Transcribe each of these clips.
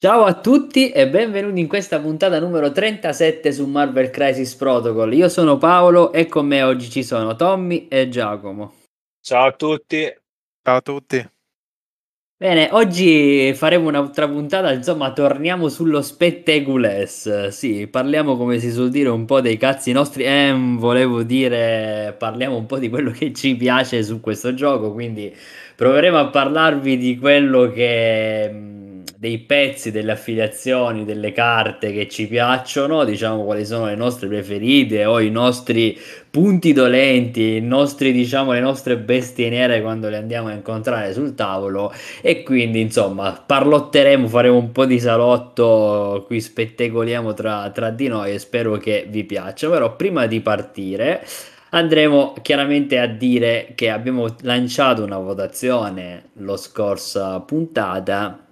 Ciao a tutti e benvenuti in questa puntata numero 37 su Marvel Crisis Protocol. Io sono Paolo e con me oggi ci sono Tommy e Giacomo. Ciao a tutti. Ciao a tutti. Bene, oggi faremo un'altra puntata, insomma, torniamo sullo spettecules. Sì, parliamo come si suol dire un po' dei cazzi nostri. Eh, volevo dire, parliamo un po' di quello che ci piace su questo gioco, quindi proveremo a parlarvi di quello che dei pezzi, delle affiliazioni, delle carte che ci piacciono, diciamo quali sono le nostre preferite o i nostri punti dolenti, nostri, diciamo, le nostre bestie nere quando le andiamo a incontrare sul tavolo. E quindi insomma parlotteremo, faremo un po' di salotto, qui spettacoliamo tra, tra di noi e spero che vi piaccia, però prima di partire andremo chiaramente a dire che abbiamo lanciato una votazione lo scorsa puntata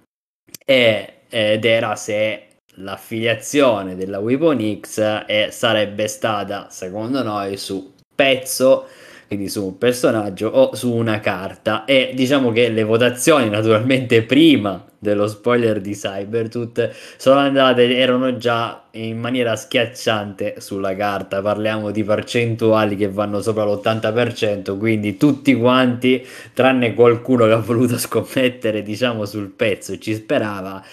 e, ed era se l'affiliazione della Weapon X è, sarebbe stata, secondo noi, su pezzo quindi su un personaggio o su una carta. E diciamo che le votazioni naturalmente prima dello spoiler di Cybertooth sono andate erano già in maniera schiacciante sulla carta. Parliamo di percentuali che vanno sopra l'80% quindi tutti quanti tranne qualcuno che ha voluto scommettere diciamo sul pezzo ci sperava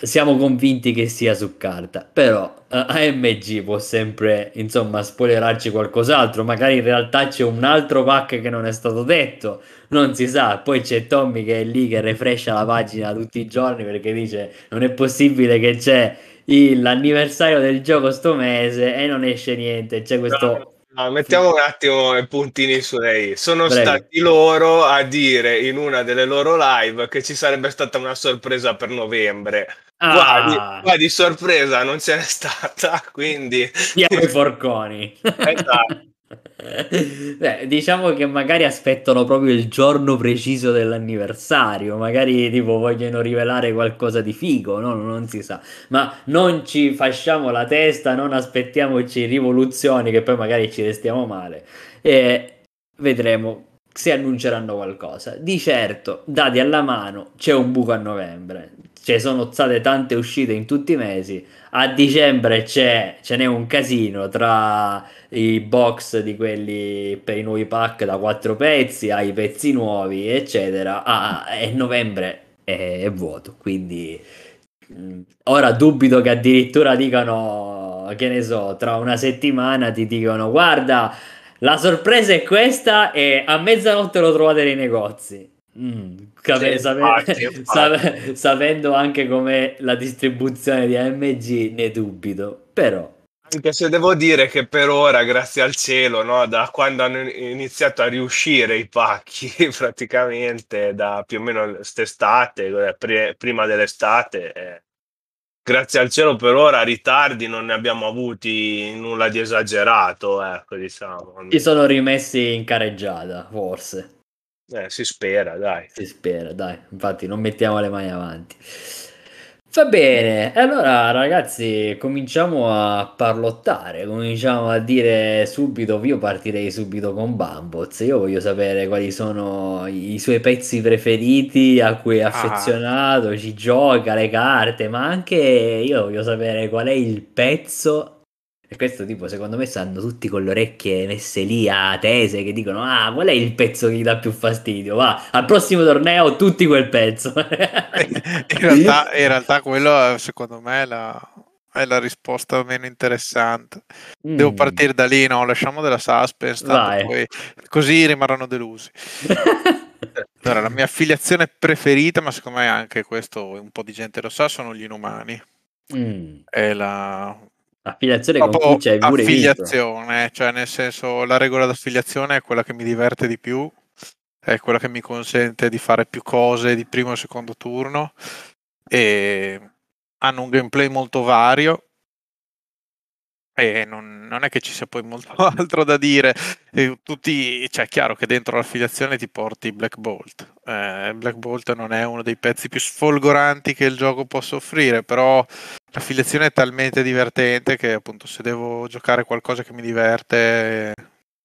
siamo convinti che sia su carta, però eh, AMG può sempre, insomma, spoilerarci qualcos'altro, magari in realtà c'è un altro pack che non è stato detto, non si sa, poi c'è Tommy che è lì che refrescia la pagina tutti i giorni perché dice non è possibile che c'è l'anniversario del gioco sto mese e non esce niente, c'è questo... No, mettiamo un attimo i puntini su lei. Sono Prego. stati loro a dire in una delle loro live che ci sarebbe stata una sorpresa per novembre. Ah. Qua, di, qua, di, sorpresa non ce n'è stata, quindi... Diamo i forconi. Esatto. Beh, diciamo che magari aspettano proprio il giorno preciso dell'anniversario, magari tipo vogliono rivelare qualcosa di figo, no? non si sa, ma non ci fasciamo la testa, non aspettiamoci rivoluzioni che poi magari ci restiamo male e vedremo se annunceranno qualcosa. Di certo, dati alla mano, c'è un buco a novembre, ci sono state tante uscite in tutti i mesi. A dicembre c'è, ce n'è un casino tra i box di quelli per i nuovi pack da quattro pezzi ai pezzi nuovi, eccetera. Ah, ah e novembre è, è vuoto. Quindi mm, ora dubito che addirittura dicano, che ne so, tra una settimana ti dicono guarda. La sorpresa è questa e a mezzanotte lo trovate nei negozi. Mm, infatti, sape- sapendo anche come la distribuzione di AMG ne dubito, però anche se devo dire che per ora, grazie al cielo, no, da quando hanno iniziato a riuscire i pacchi, praticamente da più o meno quest'estate, eh, pre- prima dell'estate, eh, grazie al cielo per ora ritardi non ne abbiamo avuti nulla di esagerato, ecco, diciamo. Si sono rimessi in careggiata, forse. Eh, si spera, dai. Si spera, dai. Infatti, non mettiamo le mani avanti. Va bene, allora ragazzi, cominciamo a parlottare, cominciamo a dire subito, io partirei subito con Bamboz, io voglio sapere quali sono i suoi pezzi preferiti a cui è ah. affezionato, ah. ci gioca, le carte, ma anche io voglio sapere qual è il pezzo e questo tipo, secondo me, stanno tutti con le orecchie messe lì a tese che dicono: Ah, qual è il pezzo che gli dà più fastidio? Va, al prossimo torneo tutti quel pezzo. in, realtà, in realtà, quello, secondo me, è la, è la risposta meno interessante. Mm. Devo partire da lì, no? Lasciamo della suspense, poi, così rimarranno delusi. allora, la mia affiliazione preferita, ma secondo me anche questo un po' di gente lo sa, sono gli inumani. Mm. È la Affiliazione con cui pure affiliazione, visto. cioè nel senso la regola d'affiliazione è quella che mi diverte di più, è quella che mi consente di fare più cose di primo e secondo turno e hanno un gameplay molto vario e non, non, è che ci sia poi molto altro da dire. E tutti, cioè, è chiaro che dentro l'affiliazione ti porti Black Bolt. Eh, Black Bolt non è uno dei pezzi più sfolgoranti che il gioco possa offrire, però l'affiliazione è talmente divertente che appunto se devo giocare qualcosa che mi diverte,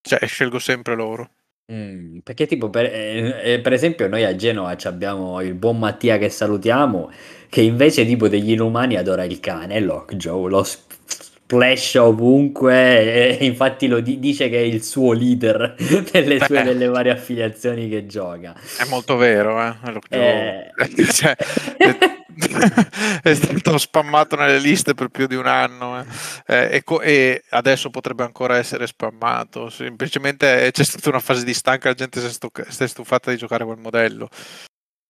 cioè, scelgo sempre loro. Mm, perché tipo per, eh, eh, per, esempio noi a Genova abbiamo il buon Mattia che salutiamo che invece tipo degli inumani adora il cane Lockjaw lo splash ovunque e infatti lo di- dice che è il suo leader delle sue delle varie affiliazioni che gioca è molto vero eh? eh... cioè, è stato spammato nelle liste per più di un anno eh. Eh, e, co- e, adesso potrebbe ancora essere spammato. Semplicemente c'è stata una fase di stanca, la gente si è, stu- si è stufata di giocare quel modello.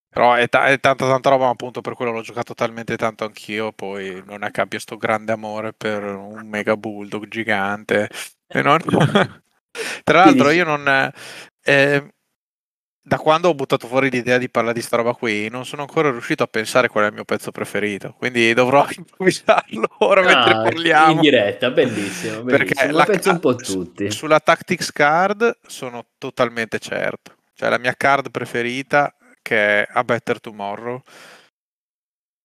Però è, ta- è, tanta tanta roba, ma appunto per quello l'ho giocato talmente tanto anch'io, poi non è abbia sto grande amore per un mega bulldog gigante. Non... Tra l'altro io non... Eh, da quando ho buttato fuori l'idea di parlare di sta roba qui, non sono ancora riuscito a pensare qual è il mio pezzo preferito. Quindi dovrò improvvisarlo ora ah, mentre parliamo. In diretta, bellissimo. bellissimo. Perché la penso un po' tutti. Sulla Tactics Card sono totalmente certo. Cioè la mia card preferita che è A Better Tomorrow.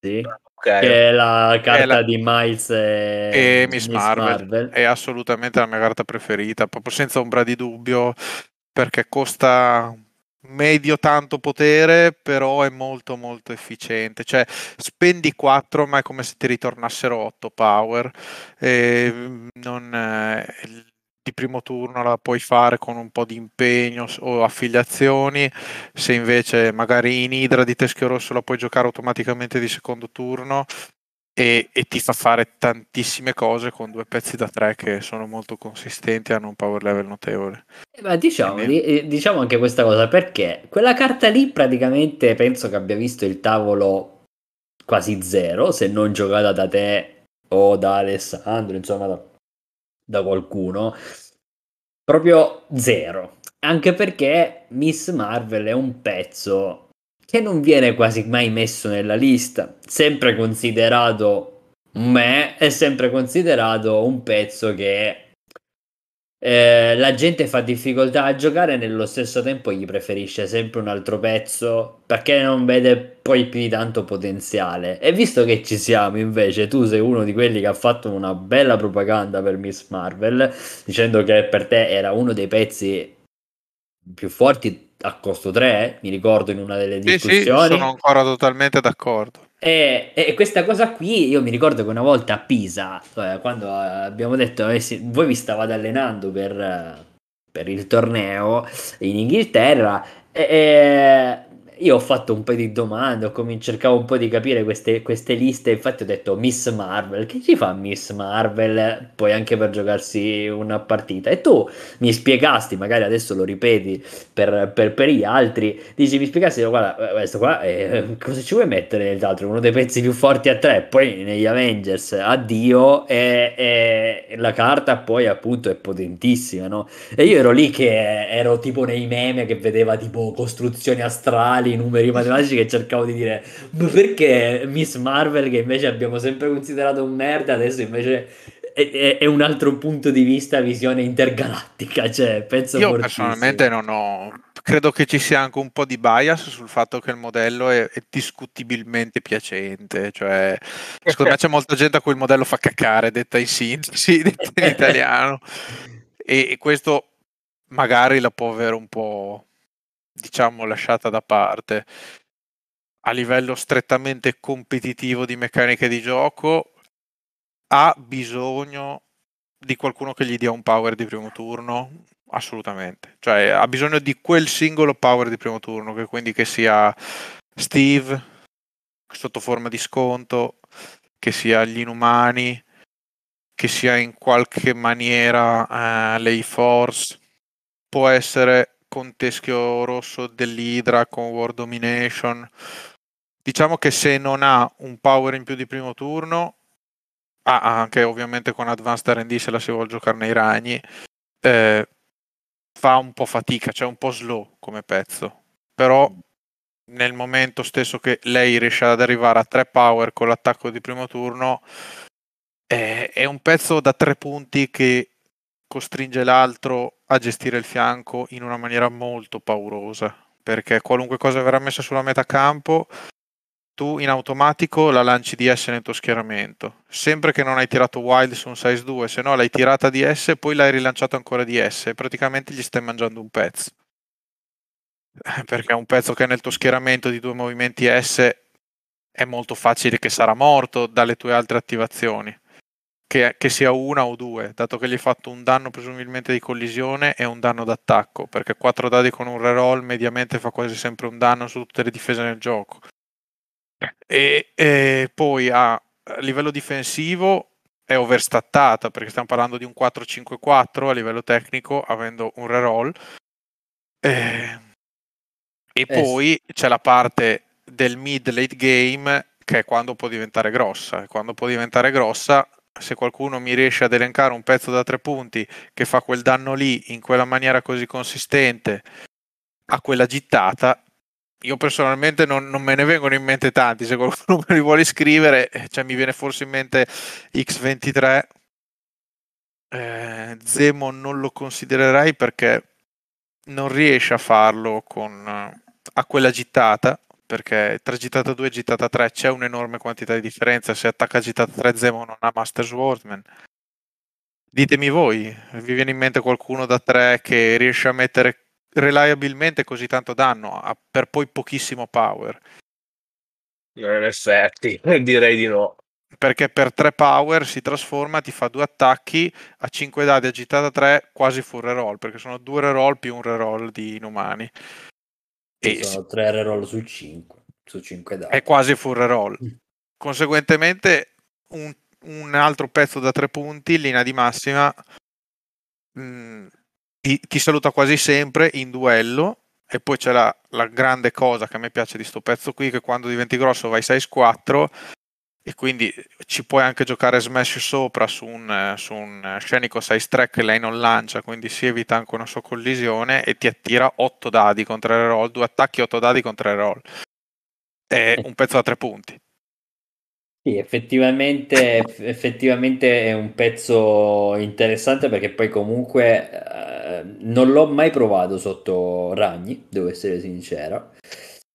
Sì. Okay. Che è la carta è la... di Miles e, e Miss, Miss Marvel. Marvel. È assolutamente la mia carta preferita, proprio senza ombra di dubbio, perché costa medio tanto potere, però è molto molto efficiente. Cioè, spendi 4, ma è come se ti ritornassero 8 power. E non, eh, di primo turno la puoi fare con un po' di impegno o affiliazioni. Se invece magari in Idra di Teschio Rosso la puoi giocare automaticamente di secondo turno, e, e, ti fa fare tantissime cose con due pezzi da tre che sono molto consistenti e hanno un power level notevole. Eh, ma diciamo, Quindi... Eh, diciamo anche questa cosa perché quella carta lì praticamente penso che abbia visto il tavolo quasi zero se non giocata da te o da Alessandro, insomma da, da qualcuno. Proprio zero. Anche perché Miss Marvel è un pezzo che non viene quasi mai messo nella lista, sempre considerato me, è sempre considerato un pezzo che eh, la gente fa difficoltà a giocare e nello stesso tempo gli preferisce sempre un altro pezzo perché non vede poi più di tanto potenziale. E visto che ci siamo, invece, tu sei uno di quelli che ha fatto una bella propaganda per Miss Marvel, dicendo che per te era uno dei pezzi più forti a costo 3, mi ricordo in una delle discussioni. Sì, sì, sono ancora totalmente d'accordo. E, e, questa cosa qui, io mi ricordo che una volta a Pisa, cioè, quando abbiamo detto, eh, voi vi stavate allenando per, per il torneo in Inghilterra, e, io ho fatto un po' di domande, cominciato, cercavo un po' di capire queste, queste, liste, infatti ho detto Miss Marvel, che ci fa Miss Marvel poi anche per giocarsi una partita? E tu mi spiegasti, magari adesso lo ripeti per, per, per gli altri, dici mi spiegasti, guarda, questo qua eh, cosa ci vuoi mettere nell'altro? Uno dei pezzi più forti a tre, poi negli Avengers, addio, e, e la carta poi appunto è potentissima, no? E io ero lì che ero tipo nei meme che vedeva tipo costruzioni astrali, i numeri matematici che cercavo di dire perché Miss Marvel che invece abbiamo sempre considerato un nerd adesso invece è, è, è un altro punto di vista visione intergalattica? Cioè penso io personalmente non ho credo che ci sia anche un po' di bias sul fatto che il modello è, è discutibilmente piacente cioè secondo me c'è molta gente a cui il modello fa cacare detta in sintesi detta in italiano. E, e questo magari la può avere un po' diciamo lasciata da parte. A livello strettamente competitivo di meccaniche di gioco, ha bisogno di qualcuno che gli dia un power di primo turno? Assolutamente. Cioè, ha bisogno di quel singolo power di primo turno, che quindi che sia Steve sotto forma di sconto, che sia gli inumani, che sia in qualche maniera eh, lei Force, può essere con teschio rosso dell'Idra, con World Domination. Diciamo che se non ha un power in più di primo turno, ah, anche ovviamente con Advanced RD se la si vuole giocare nei ragni, eh, fa un po' fatica, cioè un po' slow come pezzo. Però nel momento stesso che lei riesce ad arrivare a 3 power con l'attacco di primo turno, eh, è un pezzo da 3 punti che costringe l'altro a gestire il fianco in una maniera molto paurosa, perché qualunque cosa verrà messa sulla metacampo, tu in automatico la lanci di S nel tuo schieramento. Sempre che non hai tirato wild su un size 2, se no l'hai tirata di S e poi l'hai rilanciato ancora di S, praticamente gli stai mangiando un pezzo. perché è un pezzo che nel tuo schieramento di due movimenti S è molto facile che sarà morto dalle tue altre attivazioni. Che, che, sia una o due, dato che gli hai fatto un danno presumibilmente di collisione e un danno d'attacco, perché 4 dadi con un reroll mediamente fa quasi sempre un danno su tutte le difese nel gioco. E, e poi a, a livello difensivo è overstattata, perché stiamo parlando di un 4-5-4 a livello tecnico, avendo un reroll. E, e eh poi c'è la parte del mid-late game che è quando può diventare grossa. Quando può diventare grossa, se qualcuno mi riesce ad elencare un pezzo da tre punti che fa quel danno lì in quella maniera così consistente a quella gittata, io personalmente non, non, me ne vengono in mente tanti. Se qualcuno me li vuole scrivere, cioè mi viene forse in mente X23. Eh, Zemo non lo considererei perché non riesce a farlo con, a quella gittata perché tra gittata 2 e gittata 3 c'è un'enorme quantità di differenza. Se attacca gittata 3 Zemo non ha Master Swordman. Ditemi voi, vi viene in mente qualcuno da 3 che riesce a mettere reliabilmente così tanto danno per poi pochissimo power? In effetti, direi di no. Perché per 3 power si trasforma, ti fa due attacchi a 5 dadi agitata 3, quasi full reroll, perché sono due reroll più un reroll di inumani. Ci sono 3 reroll su 5, su 5 dadi. È quasi full reroll. Mm. Conseguentemente un, un, altro pezzo da 3 punti, linea di massima, mh, mm, ti, ti, saluta quasi sempre in duello. E poi c'è la, la, grande cosa che a me piace di sto pezzo qui, che quando diventi grosso vai 6-4 e quindi ci puoi anche giocare smash sopra su un, su un scenico 6 track che lei non lancia, quindi si evita anche una sua collisione e ti attira 8 dadi contro il roll, due attacchi 8 dadi contro il roll. È un pezzo da 3 punti. Sì, effettivamente, effettivamente è un pezzo interessante perché poi comunque eh, non l'ho mai provato sotto ragni, devo essere sincero.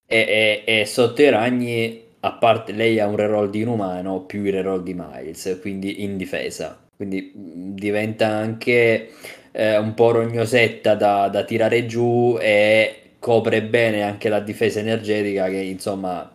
E, e, e sotto i ragni a parte lei ha un reroll di inumano più il reroll di Miles, quindi in difesa. Quindi diventa anche eh, un po' rognosetta da, da, tirare giù e copre bene anche la difesa energetica che insomma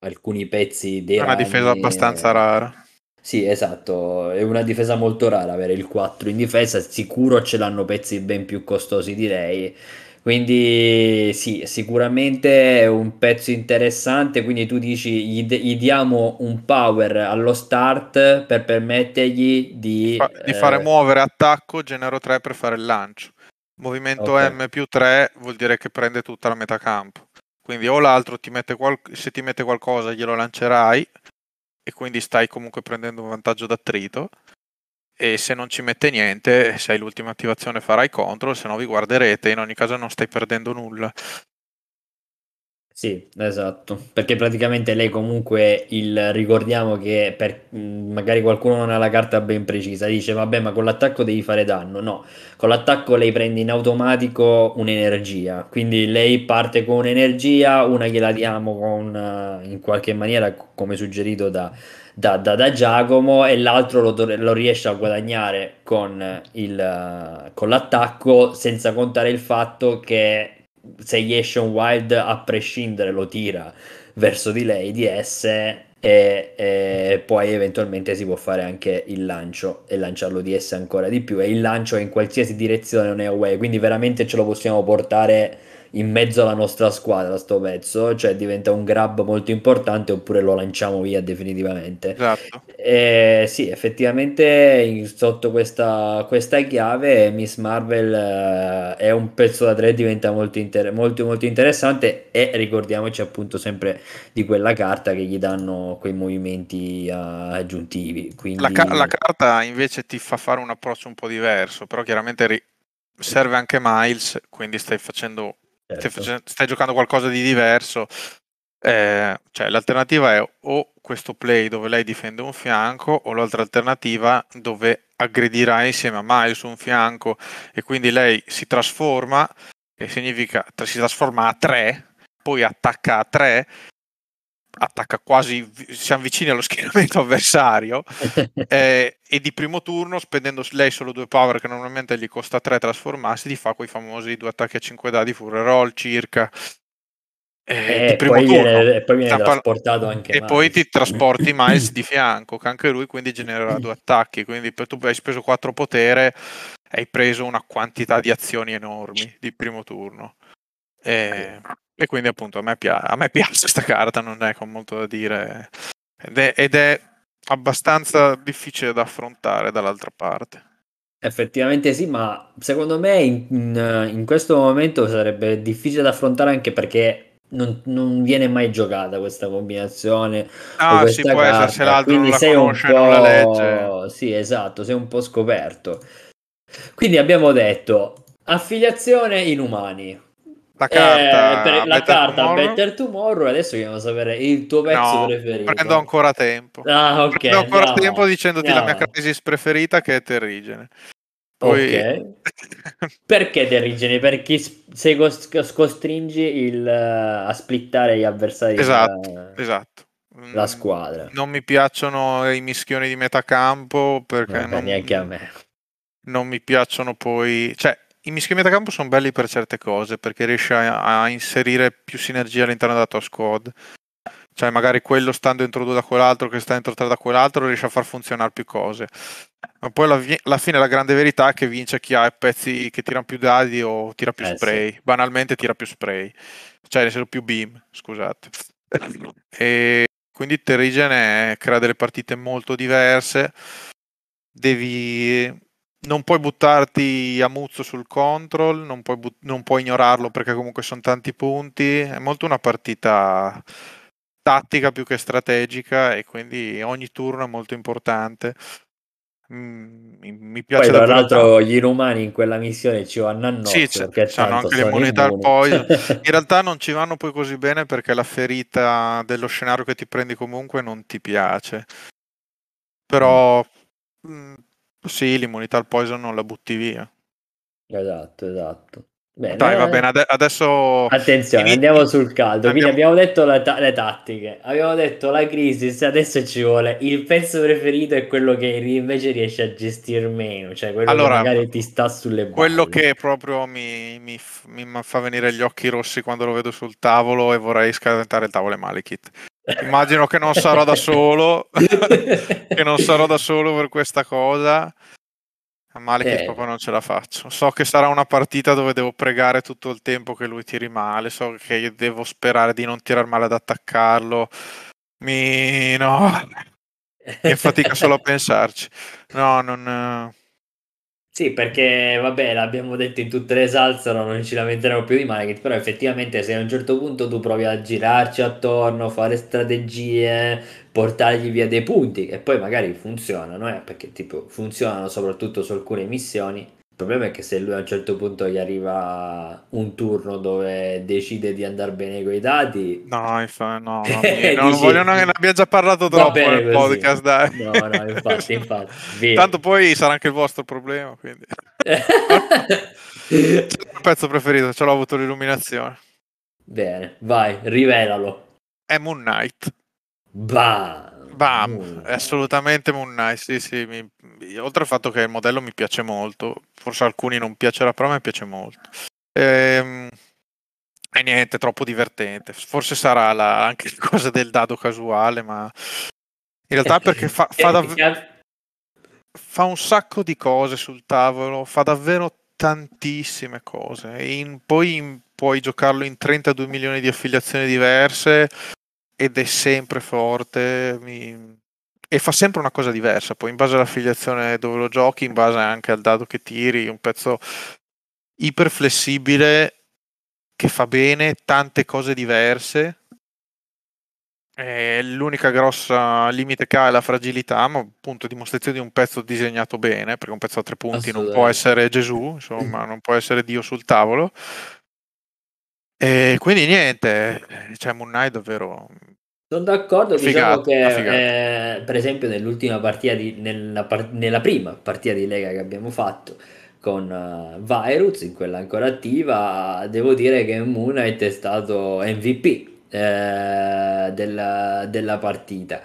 alcuni pezzi dei È una difesa abbastanza rara. Sì, esatto, è una difesa molto rara avere il 4 in difesa, sicuro ce l'hanno pezzi ben più costosi direi quindi sì, sicuramente è un pezzo interessante, quindi tu dici gli, gli diamo un power allo start per permettergli di... Fa, di fare eh... muovere attacco, genero 3 per fare il lancio. Movimento okay. M più 3 vuol dire che prende tutta la metà campo. Quindi o l'altro ti mette qual- se ti mette qualcosa glielo lancerai e quindi stai comunque prendendo un vantaggio d'attrito e se non ci mette niente, se hai l'ultima attivazione farai control, se no vi guarderete, in ogni caso non stai perdendo nulla. Sì, esatto, perché praticamente lei comunque il ricordiamo che per magari qualcuno non ha la carta ben precisa, dice vabbè, ma con l'attacco devi fare danno. No, con l'attacco lei prende in automatico un'energia, quindi lei parte con un'energia, una gliela diamo con in qualche maniera come suggerito da da, da, da Giacomo e l'altro lo, lo, riesce a guadagnare con, il, con l'attacco senza contare il fatto che se gli esce un wild a prescindere lo tira verso di lei di S e, e, poi eventualmente si può fare anche il lancio e lanciarlo di S ancora di più. E il lancio in qualsiasi direzione non è away quindi veramente ce lo possiamo portare in mezzo alla nostra squadra sto pezzo, cioè diventa un grab molto importante oppure lo lanciamo via definitivamente. Esatto. E, sì, effettivamente sotto questa, questa chiave Miss Marvel eh, è un pezzo da tre, diventa molto, inter- molto, molto interessante e ricordiamoci appunto sempre di quella carta che gli danno quei movimenti uh, aggiuntivi. Quindi... La, ca- la, carta invece ti fa fare un approccio un po' diverso, però chiaramente ri- serve anche Miles, quindi stai facendo certo. stai, giocando qualcosa di diverso. Eh, cioè, l'alternativa è o questo play dove lei difende un fianco, o l'altra alternativa dove aggredirà insieme a Mai su un fianco e quindi lei si trasforma, che significa si trasforma a 3, poi attacca a 3 attacca quasi, siamo vicini allo schieramento avversario eh, e di primo turno spendendo lei solo due power che normalmente gli costa 3 trasformarsi ti fa quei famosi due attacchi a 5 dadi full roll circa eh, e, poi viene, e, poi viene, trasportato anche e Miles. poi ti trasporti Miles di fianco che anche lui quindi genererà due attacchi quindi per tu hai speso 4 potere hai preso una quantità di azioni enormi di primo turno e, e quindi appunto a me, pia- a me piace questa carta non è con molto da dire ed è, ed è abbastanza difficile da affrontare dall'altra parte Effettivamente sì, ma secondo me in, in, questo momento sarebbe difficile da affrontare anche perché non, non, viene mai giocata questa combinazione. Ah, sì, può carta. essere se l'altro quindi non sei conosce, un po'... non la legge. Sì, esatto, sei un po' scoperto. Quindi abbiamo detto affiliazione inumani. La carta, eh, la Better carta Tomorrow. Better Tomorrow. Adesso vogliamo sapere il tuo pezzo no, preferito. Prendo ancora tempo. Ah, ok. Prendo ancora no, tempo dicendoti no. la mia crisis preferita che è Terrigene. Poi... Ok. Perché Terrigene? Perché se costringi il, a splittare gli avversari. Esatto, la, esatto. La squadra. Non mi piacciono i mischioni di metacampo perché non, neanche a me. Non mi piacciono poi... Cioè, i mischioni di metacampo sono belli per certe cose perché riesci a, a inserire più sinergia all'interno della tua squad. Cioè magari quello stando dentro due da quell'altro che sta dentro tre da quell'altro riesce a far funzionare più cose. Ma poi alla, alla fine la grande verità è che vince chi ha pezzi che tirano più dadi o tira più eh, spray. Sì. banalmente tira più spray. Cioè nel senso più beam scusate. E quindi Terrigen crea delle partite molto diverse. Devi non puoi buttarti a muzzo sul control, non puoi, but- non puoi ignorarlo perché comunque sono tanti punti. È molto una partita tattica più che strategica e quindi ogni turno è molto importante. Mm, mi piace Poi, tra l'altro gli inumani in quella missione ci vanno a notte sì, perché hanno anche le monete al poi in realtà non ci vanno poi così bene perché la ferita dello scenario che ti prendi comunque non ti piace però mm. mh, mm, sì l'immunità al poison non la butti via esatto esatto Bene, Dai, va bene, adesso... Attenzione, in... andiamo sul caldo. Andiamo... Quindi abbiamo detto le, ta- le, tattiche, abbiamo detto la crisi, adesso ci vuole il pezzo preferito è quello che invece riesce a gestire meno, cioè quello allora, che magari ti sta sulle balle. Quello che proprio mi, mi, mi, fa venire gli occhi rossi quando lo vedo sul tavolo e vorrei scadentare il tavolo è Malekith. Immagino che non sarò da solo, che non sarò da solo per questa cosa a male che eh. proprio non ce la faccio. So che sarà una partita dove devo pregare tutto il tempo che lui tiri male. So che devo sperare di non tirare male ad attaccarlo. Mi no. Mi fatica solo a pensarci. No, non. Sì, perché vabbè, l'abbiamo detto in tutte le salse, non ci lamenteremo più di male, però effettivamente se a un certo punto tu provi a girarci attorno, fare strategie, portargli via dei punti, che poi magari funzionano, eh, perché tipo funzionano soprattutto su alcune missioni, il problema è che se lui a un certo punto gli arriva un turno dove decide di andare bene con i dati... No, infatti, no, no, no non voglio, ne abbiamo già parlato troppo nel così. podcast, dai. No, no, infatti, infatti. Via. Tanto poi sarà anche il vostro problema, quindi... il pezzo preferito, ce l'ho avuto l'illuminazione. Bene, vai, rivelalo. È Moon Knight. Bah! Bam, mm. assolutamente Moon Knight, sì, sì, mi... oltre al fatto che il modello mi piace molto, forse a alcuni non piacerà, però a me piace molto. Ehm... E niente, troppo divertente. Forse sarà la... anche la cosa del dado casuale, ma in realtà perché fa, fa, dav... fa un sacco di cose sul tavolo, fa davvero tantissime cose. In... poi in... puoi giocarlo in 32 milioni di affiliazioni diverse ed è sempre forte mi... e fa sempre una cosa diversa. Poi in base all'affiliazione dove lo giochi, in base anche al dado che tiri, un pezzo iper flessibile che fa bene tante cose diverse. L'unica grossa limite che ha è la fragilità, ma appunto dimostrazione di un pezzo disegnato bene, perché un pezzo a tre punti non può essere Gesù, insomma, non può essere Dio sul tavolo. E quindi niente, cioè Moon Knight davvero... Sono d'accordo, diciamo che eh, per esempio nell'ultima partita, di, nella, nella, prima partita di Lega che abbiamo fatto con uh, Virus, in quella ancora attiva, devo dire che Moon Knight è stato MVP eh, della, della partita.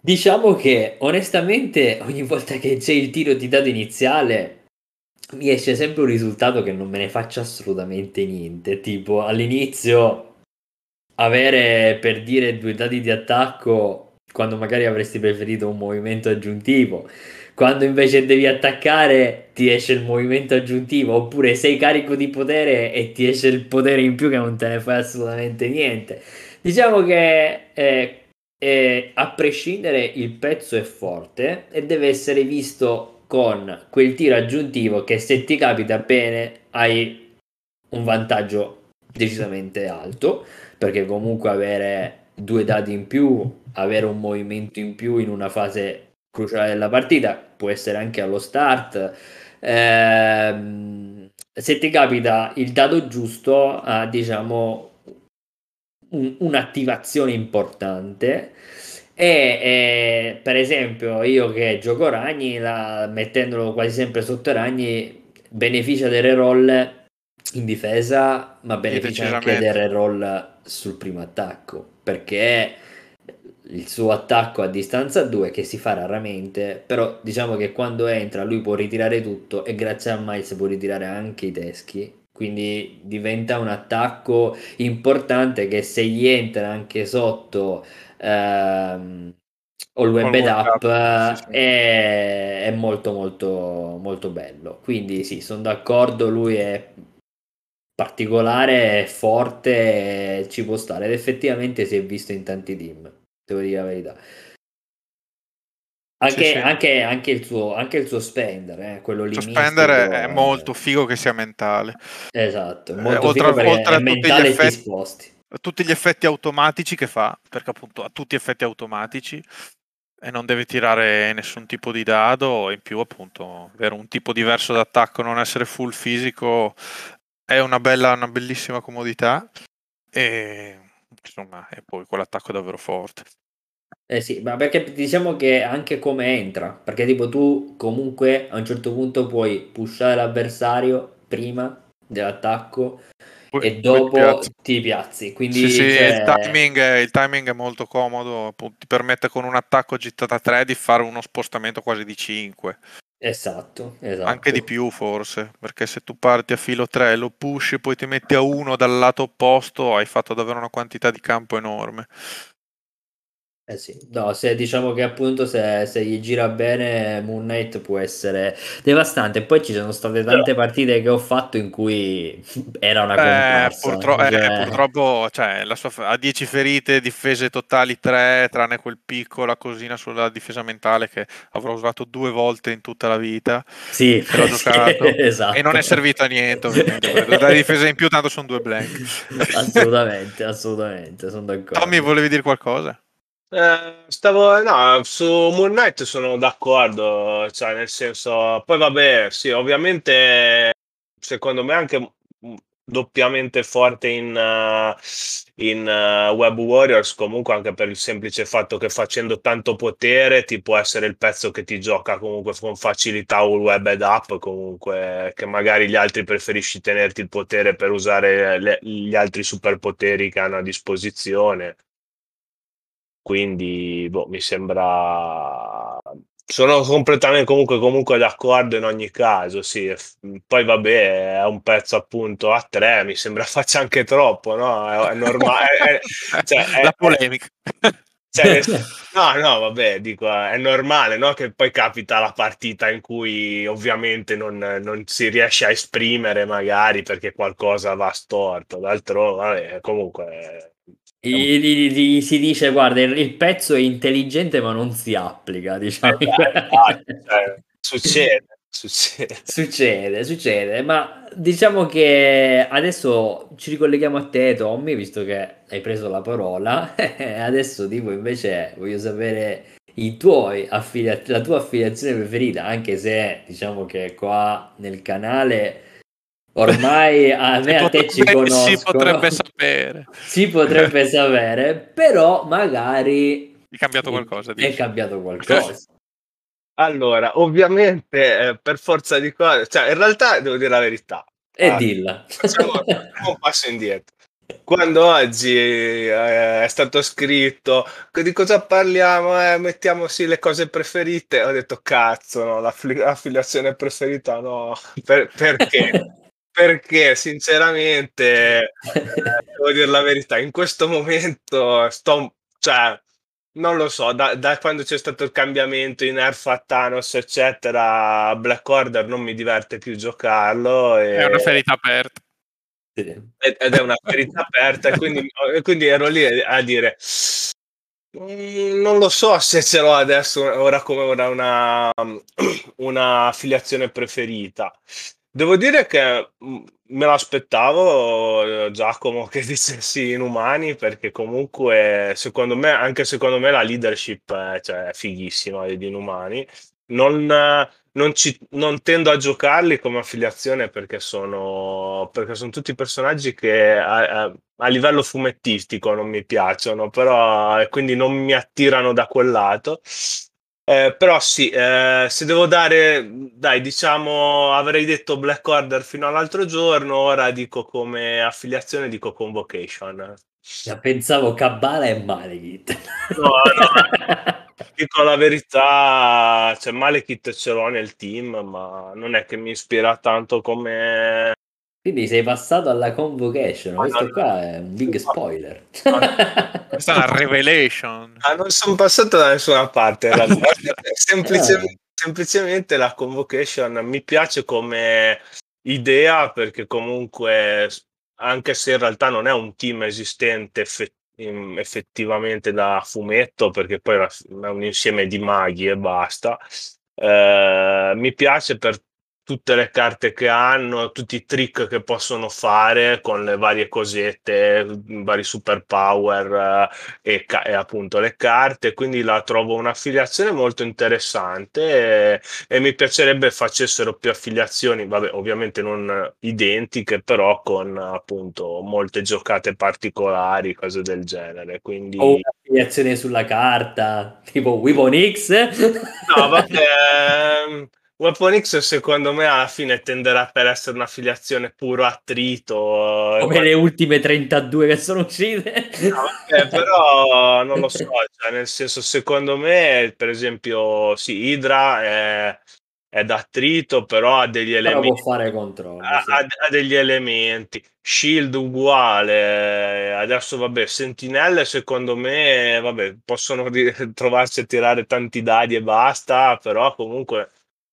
Diciamo che onestamente ogni volta che c'è il tiro di dato iniziale mi esce sempre un risultato che non me ne faccia assolutamente niente. Tipo all'inizio avere per dire due dati di attacco quando magari avresti preferito un movimento aggiuntivo. Quando invece devi attaccare ti esce il movimento aggiuntivo oppure sei carico di potere e ti esce il potere in più che non te ne fai assolutamente niente. Diciamo che eh, eh, a prescindere il pezzo è forte e deve essere visto con quel tiro aggiuntivo che se ti capita bene hai un vantaggio decisamente alto perché comunque avere due dati in più avere un movimento in più in una fase cruciale della partita può essere anche allo start ehm, se ti capita il dato giusto a diciamo un, un'attivazione importante. E, per esempio, io che gioco ragni, la, mettendolo quasi sempre sotto ragni, beneficia del reroll in difesa, ma beneficia anche del reroll sul primo attacco perché il suo attacco a distanza 2 che si fa raramente, però diciamo che quando entra lui può ritirare tutto e grazie a Miles può ritirare anche i teschi. Quindi diventa un attacco importante che se gli entra anche sotto ehm, o il web up sì, sì. È, è, molto molto molto bello quindi sì sono d'accordo lui è particolare è forte ci può stare ed effettivamente si è visto in tanti team devo dire la verità anche, sì, anche, anche, il suo, anche il suo spender, eh, quello lì. Il suo spender è, molto figo che sia mentale. Esatto, eh, molto eh, oltre, oltre a tutti gli, effetti, tutti gli effetti automatici che fa, perché appunto ha tutti effetti automatici e non deve tirare nessun tipo di dado e in più appunto avere un tipo diverso d'attacco, non essere full fisico è una bella, una bellissima comodità e insomma e poi quell'attacco davvero forte. Eh sì, ma perché diciamo che anche come entra, perché tipo tu comunque a un certo punto puoi pushare l'avversario prima dell'attacco poi, e dopo ti piazzi. ti piazzi. Quindi sì, sì, cioè... il, timing è, il, timing è, molto comodo, ti permette con un attacco gittata 3 di fare uno spostamento quasi di 5. Esatto, esatto. Anche di più forse, perché se tu parti a filo 3, lo push e poi ti metti a 1 dal lato opposto, hai fatto davvero una quantità di campo enorme. Eh sì, no, se diciamo che appunto se, se, gli gira bene Moon Knight può essere devastante. Poi ci sono state tante partite che ho fatto in cui era una eh, purtro- cioè... eh, purtroppo cioè, sua, ha 10 ferite, difese totali 3, tranne quel piccola cosina sulla difesa mentale che avrò usato due volte in tutta la vita. Sì, l'ho giocato esatto. e non è servito a niente. Ovviamente, la difesa in più tanto sono due blank. assolutamente, assolutamente, sono d'accordo. Tommy, volevi dire qualcosa? Eh, stavo, no, su Moon Knight sono d'accordo, cioè nel senso, poi vabbè, sì, ovviamente secondo me anche doppiamente forte in, uh, in uh, Web Warriors, comunque anche per il semplice fatto che facendo tanto potere ti può essere il pezzo che ti gioca comunque con facilità un web ed up, comunque che magari gli altri preferisci tenerti il potere per usare le, gli altri superpoteri che hanno a disposizione quindi boh, mi sembra sono completamente comunque, comunque d'accordo in ogni caso sì poi vabbè è un pezzo appunto a tre mi sembra faccia anche troppo no è, è normale è, cioè, la polemica cioè, no, no, vabbè, dico, è normale no? che poi capita la partita in cui ovviamente non, non, si riesce a esprimere magari perché qualcosa va storto, d'altro, vabbè, comunque gli, si dice guarda il, il, pezzo è intelligente ma non si applica diciamo. Eh, cioè, succede succede. Succede succede ma diciamo che adesso ci ricolleghiamo a te Tommy visto che hai preso la parola. Adesso tipo invece voglio sapere i tuoi affili- la tua affiliazione preferita anche se diciamo che qua nel canale Ormai a me a te ci conosco. Si potrebbe sapere. Si potrebbe sapere, però magari... È cambiato qualcosa. Dici. È cambiato qualcosa. Allora, ovviamente eh, per forza di cose, cioè in realtà devo dire la verità. E ah, dilla. Facciamo un passo indietro. quando oggi eh, è stato scritto di cosa parliamo, eh, mettiamo sì le cose preferite, ho detto cazzo, no, l'affiliazione preferita no, per, perché? Perché sinceramente, eh, devo dire la verità, in questo momento sto, cioè, non lo so, da, da quando c'è stato il cambiamento in Nerf a Thanos, eccetera, Black Order non mi diverte più giocarlo. E... È una ferita aperta. Ed è una ferita aperta, e quindi, quindi ero lì a dire mm, non lo so se ce l'ho adesso ora come ora una, una affiliazione preferita. Devo dire che mm, me l'aspettavo eh, Giacomo che dicessi inumani perché comunque secondo me, anche secondo me la leadership è, cioè, è fighissima di inumani. Non, non, ci, non, tendo a giocarli come affiliazione perché sono, perché sono tutti personaggi che a, a, a, livello fumettistico non mi piacciono, però quindi non mi attirano da quel lato. Eh, però sì, eh, se devo dare, dai, diciamo, avrei detto Black Order fino all'altro giorno, ora dico come affiliazione, dico Convocation. Ja, pensavo Kabbalah e Malekith. No, no, dico la verità, cioè Malekith ce l'ho nel team, ma non è che mi ispira tanto come quindi sei passato alla convocation, questo qua è un big spoiler. Questa è una revelation. Ah, non sono passato da nessuna parte, in realtà. semplicemente, semplicemente la convocation mi piace come idea perché comunque, anche se in realtà non è un team esistente effettivamente da fumetto, perché poi è un insieme di maghi e basta, eh, mi piace per tutte le carte che hanno, tutti i trick che possono fare con le varie cosette, vari superpower eh, e, e, appunto le carte. Quindi la trovo un'affiliazione molto interessante e, e, mi piacerebbe facessero più affiliazioni, vabbè, ovviamente non identiche, però con appunto molte giocate particolari, cose del genere. Quindi... O un'affiliazione sulla carta, tipo Weapon X? No, vabbè. Weapon X secondo me alla fine tenderà per essere un'affiliazione puro attrito. Eh, Come le ultime 32 che sono uscite. No, vabbè, però non lo so, cioè, nel senso secondo me per esempio sì, Hydra è, è d'attrito però ha degli elementi. Però può fare controllo. Ha, sì. ha, degli elementi. Shield uguale, adesso vabbè, sentinelle secondo me vabbè, possono trovarsi a tirare tanti dadi e basta, però comunque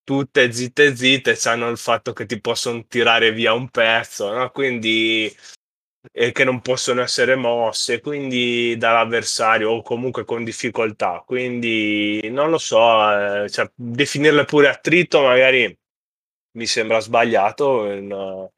tutte zitte zitte hanno il fatto che ti possono tirare via un pezzo, no? Quindi e che non possono essere mosse, quindi dall'avversario o comunque con difficoltà. Quindi non lo so, eh, cioè, definirle pure attrito magari mi sembra sbagliato.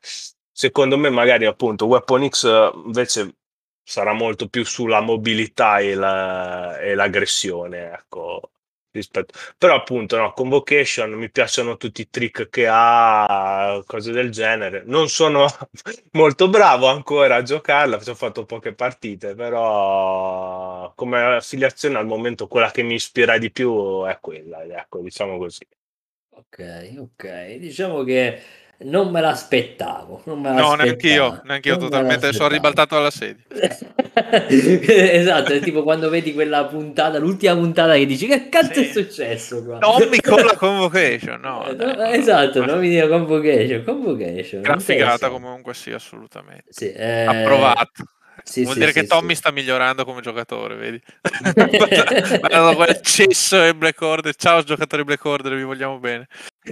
Secondo me, magari appunto Weapon X invece sarà molto più sulla mobilità e, la, e l'aggressione. Ecco rispetto però appunto no, convocation mi piacciono tutti i trick che ha cose del genere. Non sono molto bravo ancora a giocarla ho fatto poche partite però come affiliazione al momento quella che mi ispira di più è quella ecco diciamo così. Ok ok diciamo che non me l'aspettavo. Non me no, neanche io, neanche io totalmente sono ribaltato alla sedia. esatto, è tipo quando vedi quella puntata, l'ultima puntata che dici che cazzo sì. è successo qua? Non mi con la convocation, no. no dai, esatto, non mi dico convocation, convocation. Gran figata comunque sì, assolutamente. Sì, eh... Approvato. Sì, Vuol sì, dire sì, che Tommy sta migliorando come giocatore, vedi? Guarda quel cesso e Black Order. Ciao giocatori Black Order, vi vogliamo bene.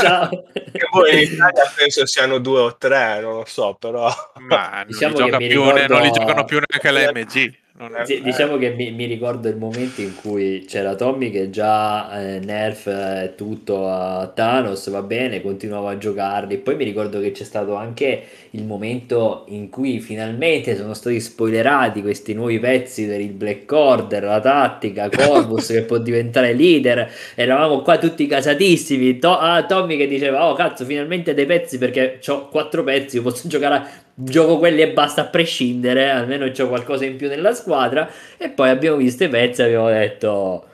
Ciao. Che poi in Italia penso siano due o tre, non lo so, però... Ma non, diciamo li, più, ricordo... non li giocano più neanche l'MG. Sì, diciamo che mi, mi, ricordo il momento in cui c'era Tommy che già eh, nerf eh, tutto a Thanos, va bene, continuava a giocarli. Poi mi ricordo che c'è stato anche il momento in cui finalmente sono stati spoilerati questi nuovi pezzi per il Black Order, la tattica, Corvus che può diventare leader. Eravamo qua tutti casatissimi. To- ah, Tommy che diceva: Oh cazzo, finalmente dei pezzi perché ho quattro pezzi, posso giocare a gioco quelli e basta a prescindere, almeno c'ho qualcosa in più nella squadra. E poi abbiamo visto i pezzi e abbiamo detto.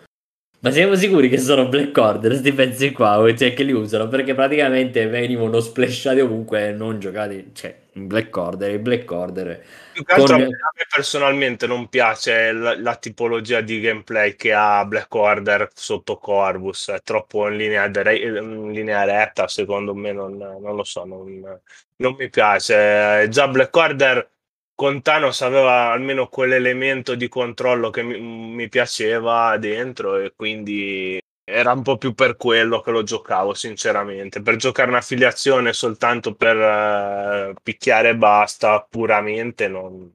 Ma siamo sicuri che sono Black Order questi pezzi qua? Cioè che li usano? Perché praticamente venivano splashati ovunque e non giocati. Cioè, Black Order, il Black Order. Più che altro con... a me personalmente non piace la, la, tipologia di gameplay che ha Black Order sotto Corvus, è troppo in linea, de- in linea retta, secondo me non, non lo so, non, non, mi piace. Già Black Order con Thanos aveva almeno quell'elemento di controllo che mi, mi piaceva dentro e quindi era un po' più per quello che lo giocavo, sinceramente. Per giocare un'affiliazione soltanto per uh, picchiare e basta, puramente, non,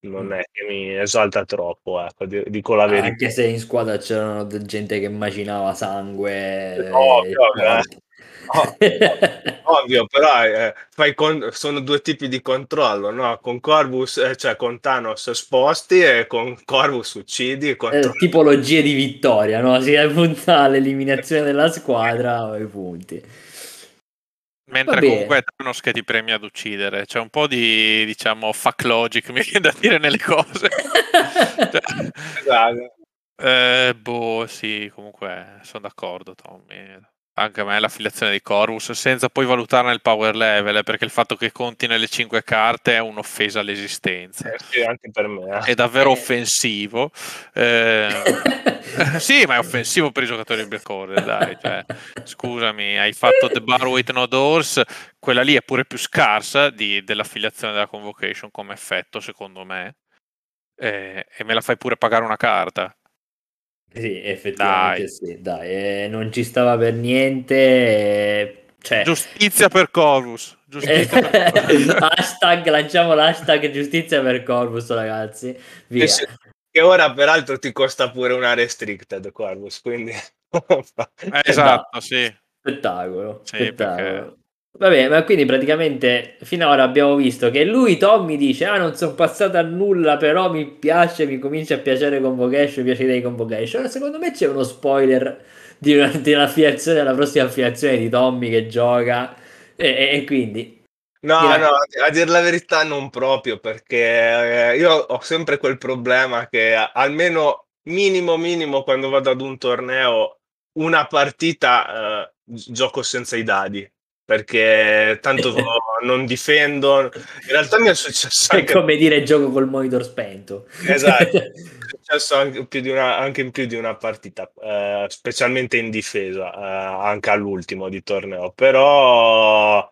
non è che mi esalta troppo, ecco, dico la verità. Anche se in squadra c'erano gente che immaginava sangue. No, e... no, Oh, ovvio, però eh, con- sono due tipi di controllo, no? Con Corvus, eh, cioè con Thanos sposti e con Corvus uccidi. E eh, tipologie di vittoria, no? Si punta all'eliminazione della squadra o i punti. Mentre comunque è Thanos che ti premia ad uccidere, c'è un po' di, diciamo, fuck logic, mi viene da dire nelle cose. cioè, esatto. Eh, boh, sì, comunque sono d'accordo, Tommy anche a me l'affiliazione di Corvus senza poi valutarne il power level perché il fatto che conti nelle 5 carte è un'offesa all'esistenza. Eh sì, anche per me eh. è davvero offensivo. Eh, sì ma è offensivo per i giocatori di Black Order dai cioè, scusami hai fatto The Bar with No Doors quella lì è pure più scarsa di, dell'affiliazione della Convocation come effetto secondo me. Eh, e me la fai pure pagare una carta sì, effettivamente dai. sì, dai, eh, non ci stava per niente. Eh, cioè... Giustizia per Corvus. Giustizia per Corvus. hashtag, lanciamo l'hashtag giustizia per Corvus, ragazzi. Via. Che, che, ora peraltro ti costa pure una restricted Corvus, quindi... eh, esatto, sì. Spettacolo. Sì, spettacolo. Perché Vabbè, ma quindi praticamente finora abbiamo visto che lui, Tommy, dice: Ah, non sono passato a nulla, però mi piace, mi comincia a piacere Convocation, mi piace dei Convocation. Secondo me c'è uno spoiler di, una, di un'affiliazione, la prossima affiliazione di Tommy che gioca. E, e, e quindi. No, direi... no, a dire la verità non proprio, perché eh, io ho sempre quel problema che almeno minimo, minimo, quando vado ad un torneo, una partita eh, gioco senza i dadi perché tanto non difendo. In realtà mi è successo anche... È come dire gioco col monitor spento. Esatto, è successo anche, più di una, anche in più di una partita, eh, specialmente in difesa, eh, anche all'ultimo di torneo, però...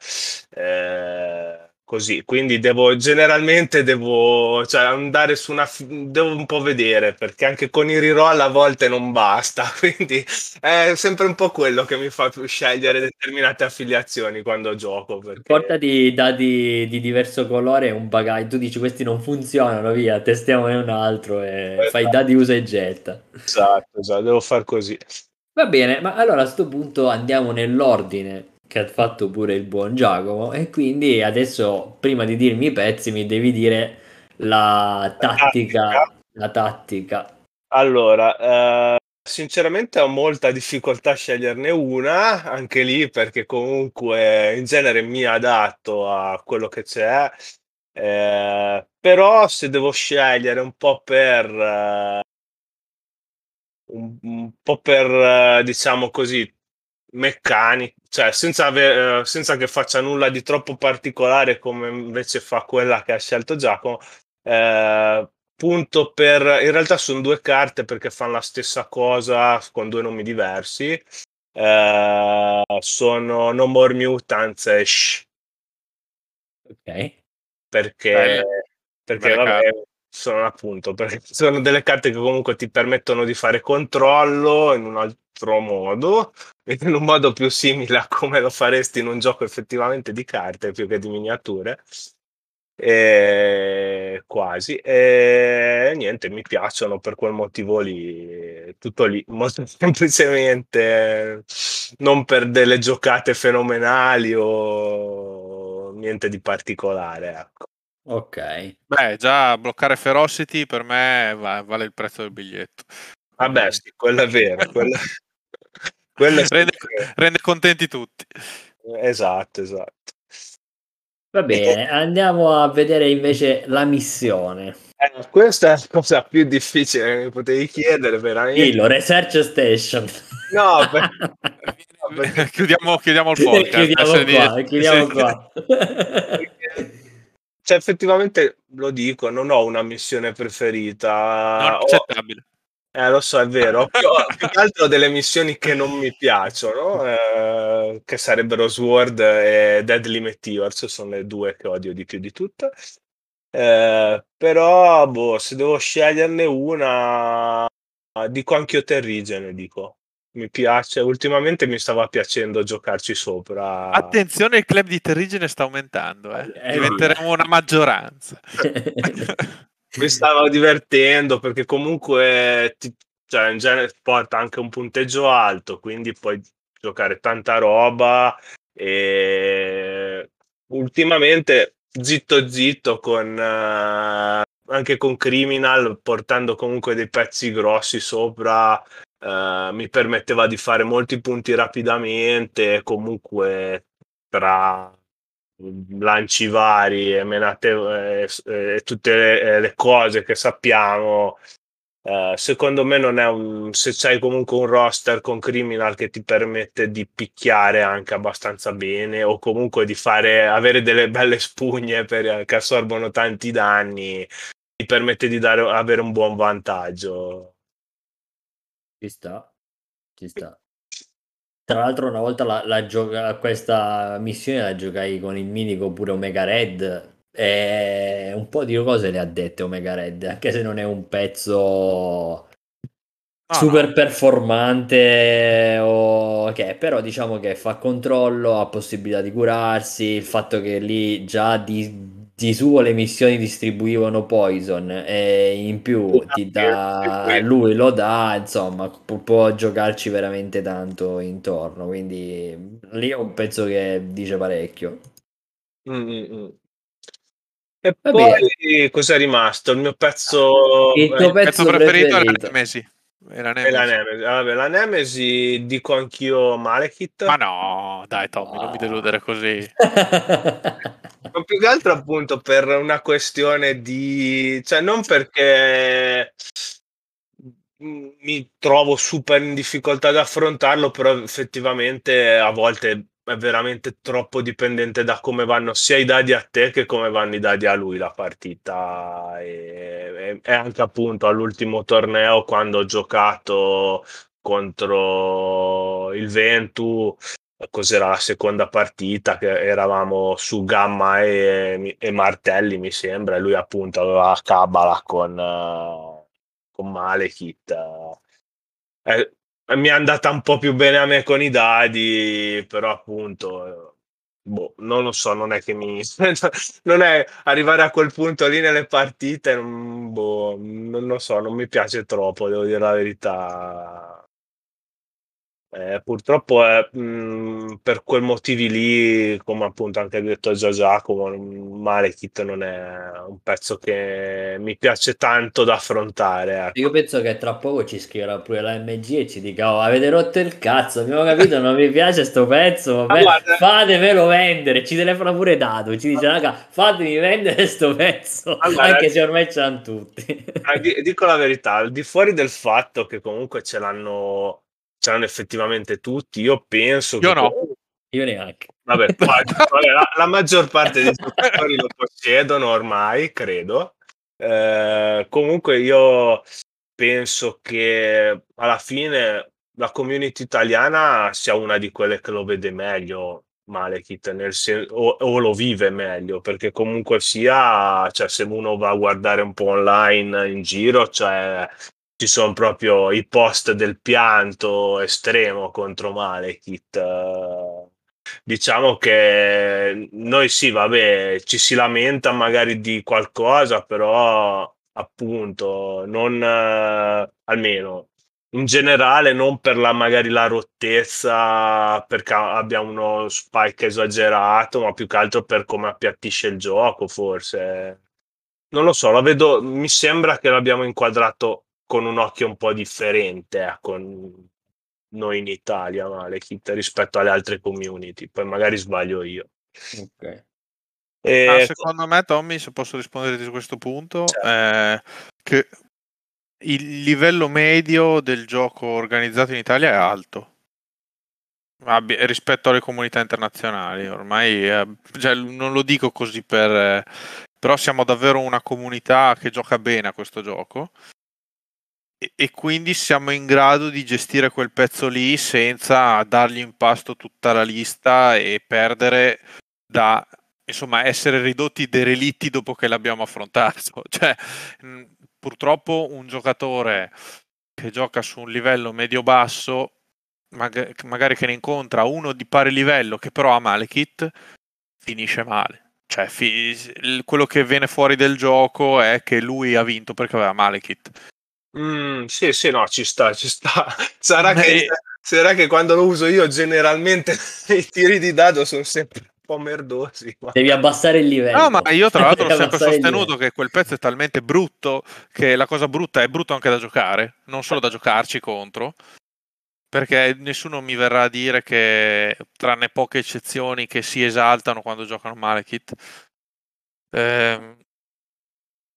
Eh, così, quindi devo generalmente devo cioè, andare su una devo un po' vedere perché anche con i reroll a volte non basta, quindi è sempre un po' quello che mi fa più scegliere determinate affiliazioni quando gioco. Perché... Portati dadi di diverso colore un bagaglio, tu dici questi non funzionano, via, testiamone un altro e esatto. fai dadi usa e getta. Esatto, esatto, devo far così. Va bene, ma allora a questo punto andiamo nell'ordine che ha fatto pure il buon Giacomo e quindi adesso prima di dirmi i pezzi mi devi dire la tattica, la tattica. La tattica. Allora, eh, sinceramente ho molta difficoltà a sceglierne una, anche lì perché comunque in genere mi adatto a quello che c'è, eh, però se devo scegliere un po' per... Eh, un, un po' per, eh, diciamo così, meccanico, cioè senza, ave- eh, senza, che faccia nulla di troppo particolare come invece fa quella che ha scelto Giacomo. Eh, punto per in realtà sono due carte perché fanno la stessa cosa con due nomi diversi. Eh, sono No More Mutants e Shh. Ok. Perché, perché vabbè, sono appunto perché sono delle carte che comunque ti permettono di fare controllo in un altro modo in un modo più simile a come lo faresti in un gioco effettivamente di carte più che di miniature e quasi e niente mi piacciono per quel motivo lì tutto lì molto semplicemente non per delle giocate fenomenali o niente di particolare ecco Ok. Beh, già bloccare Ferocity per me va- vale il prezzo del biglietto. Vabbè, sì, quello è vero. Quello... rende, rende contenti tutti. Esatto, esatto. Va bene, andiamo a vedere invece la missione. Eh, questa è la cosa più difficile che mi potevi chiedere, veramente. Dillo, Research Station. No, per... perché- chiudiamo, chiudiamo il podcast. chiudiamo adesso qua, di- chiudiamo sì. qua. Cioè, effettivamente lo dico, non ho una missione preferita. Non Ho- accettabile. Eh, lo so, è vero. Più, più che altro delle missioni che non mi piacciono, eh, che sarebbero Sword e Deadly Meteors, sono le due che odio di più di tutte. Eh, però, boh, se devo sceglierne una, dico anche io Terrigene, dico. Mi piace, ultimamente mi stava piacendo giocarci sopra. Attenzione, il club di Terrigene sta aumentando. eh. Eh, Diventeremo una maggioranza. mi stavo divertendo perché comunque ti- cioè, in genere porta anche un punteggio alto, quindi puoi giocare tanta roba e ultimamente zitto zitto con eh, anche con Criminal portando comunque dei pezzi grossi sopra eh, mi permetteva di fare molti punti rapidamente comunque tra lanci vari e menate e, tutte le, le cose che sappiamo. Eh, secondo me non è un se c'hai comunque un roster con criminal che ti permette di picchiare anche abbastanza bene o comunque di fare avere delle belle spugne per, che assorbono tanti danni ti permette di dare, avere un buon vantaggio. Ci sta, ci sta. Tra l'altro una volta la, la gioca- questa missione la giocai con il mitico pure Omega Red e un po' di cose le ha dette Omega Red, anche se non è un pezzo No, super no. performante o che però diciamo che fa controllo, ha possibilità di curarsi, il fatto che lì già di, di suo le missioni distribuivano Poison e in più ti dà lui lo dà, insomma, pu- può giocarci veramente tanto intorno, quindi lì è un pezzo che dice parecchio. Mm, mm, mm. e Va poi cosa è rimasto? il mio pezzo Il Il pezzo pezzo preferito è preferito. Nemesi. È la è la Nemesi. Nemesi. Vabbè, la Nemesi dico anch'io Malekith Ma no, dai Tommy, non mi deludere così. Ma più che altro appunto per una questione di... cioè non perché mm, mi trovo super in difficoltà ad affrontarlo, però effettivamente a volte è veramente troppo dipendente da come vanno sia i dadi a te che come vanno i dadi a lui la partita. E, e- e anche appunto all'ultimo torneo quando ho giocato contro il Ventu cos'era la seconda partita che eravamo su Gamma e, e Martelli mi sembra e lui appunto aveva la cabala con, eh, con Malekith Eh, eh, mi è andata un po' più bene a me con i dadi però appunto eh, boh, non lo so non è che mi non è arrivare a quel punto lì nelle partite non, boh, non lo so non mi piace troppo devo dire la verità eh, purtroppo è, mh, per quei motivi lì, come appunto anche detto già Giacomo, mm, Malekith non è un pezzo che mi piace tanto da affrontare. ecco. Io penso che tra poco ci scriverà pure la MG e ci dica: Oh, avete rotto il cazzo, abbiamo capito, non mi piace sto pezzo. Vabbè, guarda- fatemelo vendere. Ci telefona pure Dato. Ci dice: Raga, fatemi vendere sto pezzo. Guarda- Anche se ormai ce l'hanno tutti. Ah, di- dico la verità, al di fuori del fatto che comunque ce l'hanno, ce l'hanno effettivamente tutti, io penso Io che no. Io neanche. Vabbè, la, la maggior parte dei giocatori lo possiedono ormai, credo. Eh, comunque io penso che alla fine la community italiana sia una di quelle che lo vede meglio Malekith nel sen- o, o lo vive meglio perché comunque sia cioè se uno va a guardare un po' online in giro cioè ci sono proprio i post del pianto estremo contro Malekith eh, diciamo che noi sì, vabbè, ci si lamenta magari di qualcosa, però appunto non eh, almeno in generale non per la magari la rottezza perché abbia uno spike esagerato, ma più che altro per come appiattisce il gioco, forse. Non lo so, la vedo, mi sembra che l'abbiamo inquadrato con un occhio un po' differente, ecco, noi in Italia, Malekith, rispetto alle altre community. Poi magari sbaglio io. Ok. E- Ah, secondo me, Tommy, se posso rispondere su questo punto, Certo. è che il livello medio del gioco organizzato in Italia è alto. rispetto alle comunità internazionali. Ormai eh, cioè, non lo dico così per... Eh, però siamo davvero una comunità che gioca bene a questo gioco e, quindi siamo in grado di gestire quel pezzo lì senza dargli in pasto tutta la lista e perdere da insomma essere ridotti derelitti dopo che l'abbiamo affrontato. Cioè, purtroppo un giocatore che gioca su un livello medio-basso, mag- magari che ne incontra uno di pari livello che però ha Malekith, finisce male. Cioè, fi- quello che viene fuori del gioco è che lui ha vinto perché aveva Malekith. Mm, sì, sì, no, ci sta, ci sta. Sarà, che, sarà che quando lo uso io generalmente i tiri di dado sono sempre po' merdosi. Ma... Devi abbassare il livello. No, ma io tra l'altro ho sempre sostenuto che quel pezzo è talmente brutto che la cosa brutta è brutto anche da giocare, non solo da giocarci contro. Perché nessuno mi verrà a dire che, tranne poche eccezioni, che si esaltano quando giocano Malekith. Eh,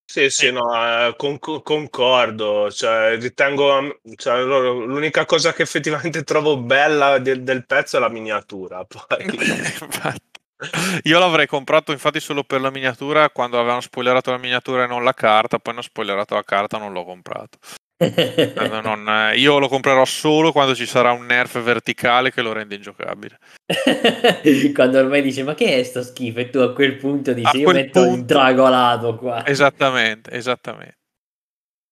sì, sì, no, eh, con, concordo, cioè, ritengo, cioè, l'unica cosa che effettivamente trovo bella del, del pezzo è la miniatura. Poi. Io l'avrei comprato infatti solo per la miniatura quando avevano spoilerato la miniatura e non la carta, poi hanno spoilerato la carta non l'ho comprato. Non, eh, io lo comprerò solo quando ci sarà un nerf verticale che lo rende ingiocabile. quando ormai dice ma che è sto schifo e tu a quel punto dici io metto punto... un dragolato qua. Esattamente, esattamente.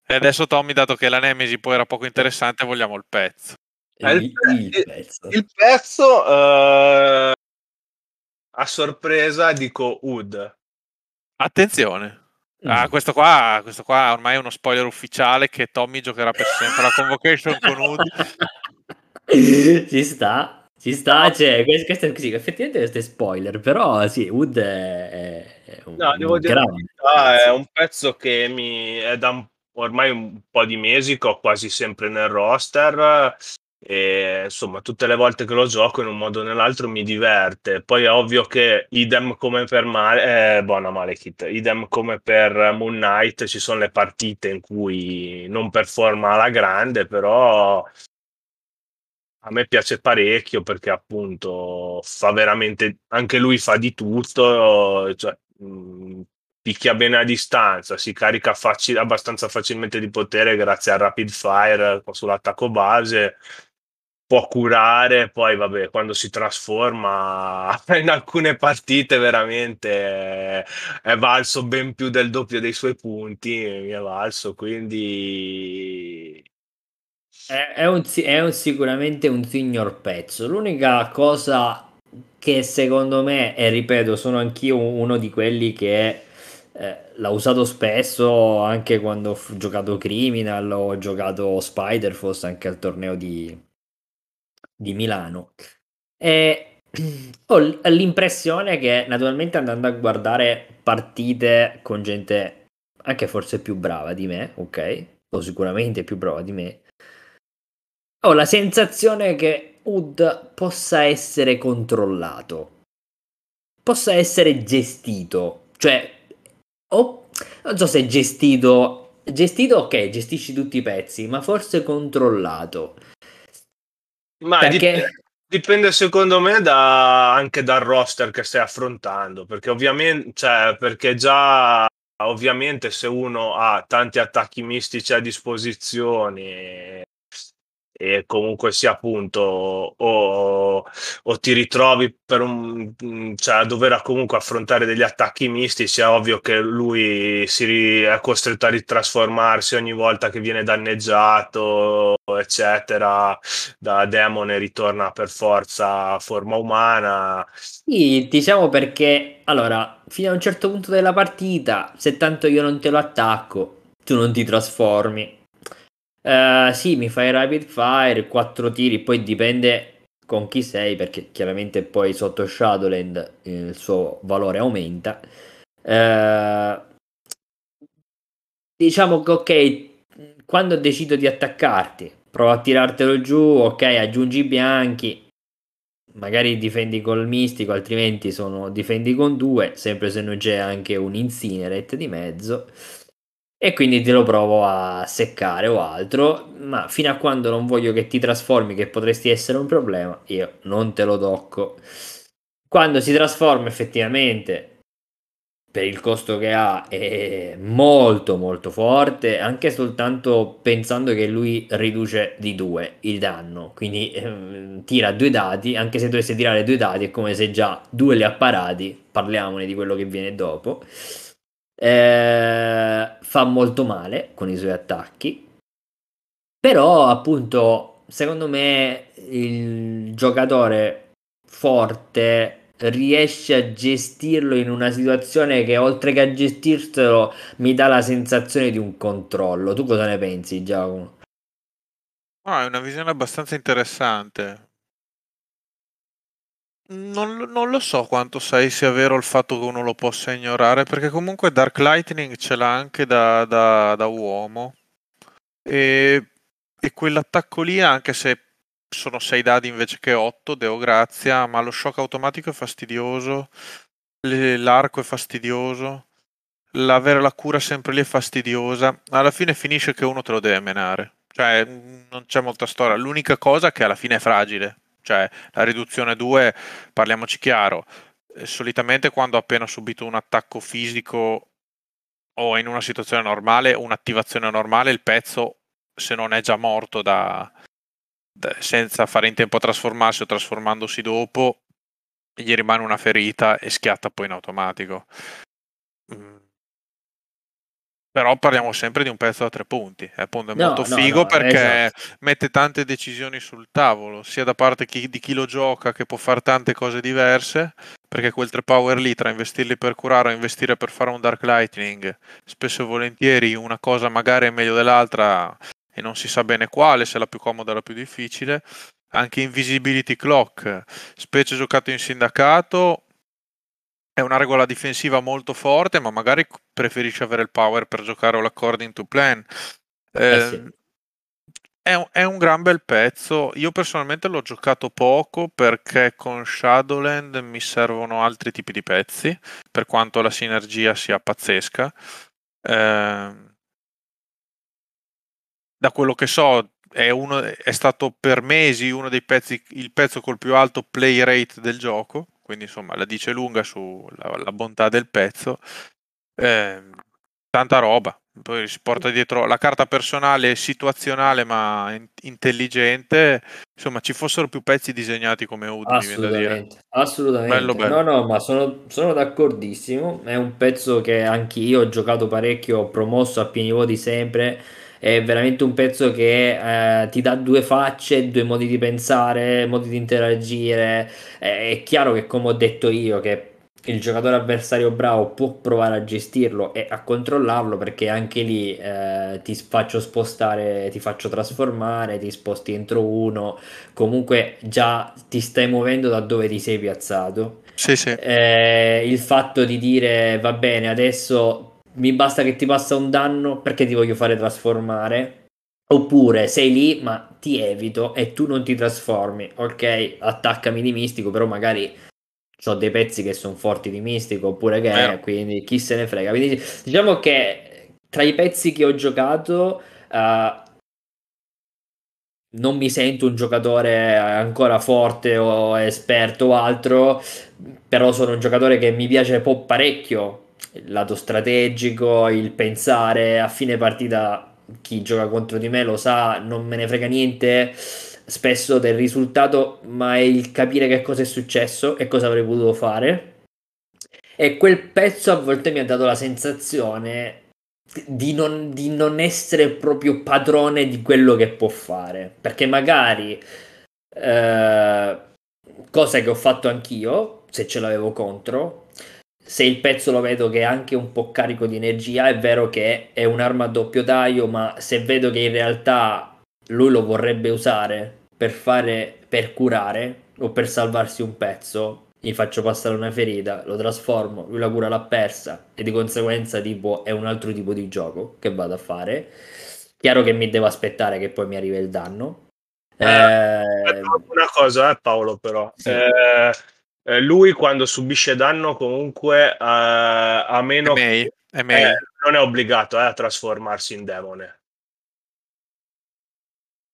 E adesso Tommy, dato che la Nemesi poi era poco interessante, vogliamo il pezzo. Il, il, il pezzo. Il pezzo uh, a sorpresa dico Ud. Attenzione. Mm. Ah, questo, qua, questo qua ormai è uno spoiler ufficiale che Tommy giocherà per sempre la convocation con Ud. Ci sta. Ci sta, cioè, questo, è, sì, effettivamente questo è spoiler, però sì, Wood è, è un, no, devo dire verità, è un pezzo che mi è da ormai un po' di mesi che ho quasi sempre nel roster e insomma tutte le volte che lo gioco in un modo o nell'altro mi diverte. Poi è ovvio che idem come per Male, eh, buona Malekith idem come per Moon Knight ci sono le partite in cui non performa alla grande però a me piace parecchio perché appunto fa veramente anche lui fa di tutto cioè, mh, picchia bene a distanza si carica facil- abbastanza facilmente di potere grazie al rapid fire sull'attacco base può curare, poi vabbè, quando si trasforma in alcune partite veramente è valso ben più del doppio dei suoi punti, mi è valso, quindi... È, è, un, è un, sicuramente un signor pezzo. L'unica cosa che secondo me, e ripeto, sono anch'io uno di quelli che eh, l'ha usato spesso anche quando ho giocato Criminal ho giocato Spider Force anche al torneo di, di Milano. E ho l'impressione che naturalmente andando a guardare partite con gente anche forse più brava di me, ok? O sicuramente più brava di me. Ho la sensazione che UD possa essere controllato, possa essere gestito, cioè, o non so se gestito, gestito ok, gestisci tutti i pezzi, ma forse controllato. Ma perché... dipende, dipende, secondo me da, anche dal roster che stai affrontando, perché ovviamente, cioè, perché già ovviamente se uno ha tanti attacchi mistici a disposizione e comunque sia appunto o, o ti ritrovi per un cioè a dover comunque affrontare degli attacchi mistici è ovvio che lui si è costretto a ritrasformarsi ogni volta che viene danneggiato eccetera da demone ritorna per forza a forma umana. Sì diciamo perché allora fino a un certo punto della partita se tanto io non te lo attacco tu non ti trasformi Uh, sì, mi fai rapid fire, 4 tiri, poi dipende con chi sei, perché chiaramente poi sotto Shadowland il suo valore aumenta. Uh, diciamo che ok, quando decido di attaccarti, provo a tirartelo giù, ok, aggiungi i bianchi, magari difendi col mistico, altrimenti sono difendi con due, sempre se non c'è anche un incinerate di mezzo. E quindi te lo provo a seccare o altro, ma fino a quando non voglio che ti trasformi, che potresti essere un problema, io non te lo tocco. Quando si trasforma effettivamente per il costo che ha è molto molto forte anche soltanto pensando che lui riduce di due il danno quindi eh, tira due dati anche se dovesse tirare due dati è come se già due li ha parati parliamone di quello che viene dopo eh, fa molto male con i suoi attacchi però appunto secondo me il giocatore forte riesce a gestirlo in una situazione che oltre che a gestirselo mi dà la sensazione di un controllo. Tu cosa ne pensi, Giacomo? Ah, è una visione abbastanza interessante. Non, non, lo so quanto sai sia vero il fatto che uno lo possa ignorare, perché comunque Dark Lightning ce l'ha anche da, da, da uomo. E, e quell'attacco lì, anche se sono 6 dadi invece che 8, Deo grazia, ma lo shock automatico è fastidioso, l'arco è fastidioso, l'avere la cura sempre lì è fastidiosa, alla fine finisce che uno te lo deve menare, cioè non c'è molta storia, l'unica cosa è che alla fine è fragile, cioè la riduzione 2, parliamoci chiaro, eh, solitamente quando ho appena subito un attacco fisico o in una situazione normale, un'attivazione normale, il pezzo se non è già morto da, senza fare in tempo a trasformarsi o trasformandosi dopo, gli rimane una ferita e schiatta poi in automatico. Mm. Però parliamo sempre di un pezzo da tre punti. È appunto è no, molto no, figo no, perché esatto. mette tante decisioni sul tavolo, sia da parte chi, di chi lo gioca che può fare tante cose diverse. Perché quel 3 power lì tra investirli per curare o investire per fare un Dark Lightning, spesso e volentieri una cosa magari è meglio dell'altra e non si sa bene quale, se la più comoda o la più difficile. Anche Invisibility Clock, specie giocato in sindacato, è una regola difensiva molto forte, ma magari preferisci avere il power per giocare l'according to plan. Eh, eh sì. è, un, è, un, gran bel pezzo. Io personalmente l'ho giocato poco perché con Shadowland mi servono altri tipi di pezzi, per quanto la sinergia sia pazzesca. Eh, da quello che so, è, uno, è, stato per mesi uno dei pezzi, il pezzo col più alto play rate del gioco, quindi insomma la dice lunga sulla bontà del pezzo. Eh, tanta roba. Poi si porta dietro la carta personale situazionale ma in- intelligente. Insomma, ci fossero più pezzi disegnati come Udine. Assolutamente, assolutamente. Bello, bello. No, no, ma sono, sono, d'accordissimo. È un pezzo che anche io ho giocato parecchio, ho promosso a pieni voti sempre è veramente un pezzo che eh, ti dà due facce, due modi di pensare, modi di interagire. È, è chiaro che, come ho detto io, che il giocatore avversario bravo può provare a gestirlo e a controllarlo perché anche lì eh, ti faccio spostare, ti faccio trasformare, ti sposti entro uno, comunque già ti stai muovendo da dove ti sei piazzato. Sì, sì. Eh, il fatto di dire va bene, adesso mi basta che ti passa un danno perché ti voglio fare trasformare. Oppure sei lì, ma ti evito e tu non ti trasformi. Ok, attaccami di mistico, però magari ho dei pezzi che sono forti di mistico, oppure che eh. quindi chi se ne frega. Quindi diciamo che tra i pezzi che ho giocato. Uh, non mi sento un giocatore ancora forte o esperto o altro, però sono un giocatore che mi piace parecchio il lato strategico, il pensare a fine partita chi gioca contro di me lo sa, non me ne frega niente spesso del risultato, ma è il capire che cosa è successo e cosa avrei potuto fare. E quel pezzo a volte mi ha dato la sensazione di non, di non essere proprio padrone di quello che può fare. Perché magari, eh, cosa che ho fatto anch'io, se ce l'avevo contro, se il pezzo lo vedo che è anche un po' carico di energia, è vero che è un'arma a doppio taglio, ma se vedo che in realtà lui lo vorrebbe usare per fare per curare o per salvarsi un pezzo, gli faccio passare una ferita, lo trasformo, lui la cura l'ha persa e di conseguenza tipo è un altro tipo di gioco che vado a fare. Chiaro che mi devo aspettare che poi mi arrivi il danno. Eh, eh, una cosa, eh, Paolo, però. Sì. Eh, eh, lui quando subisce danno comunque uh, a meno che, eh, non è obbligato eh, a trasformarsi in demone.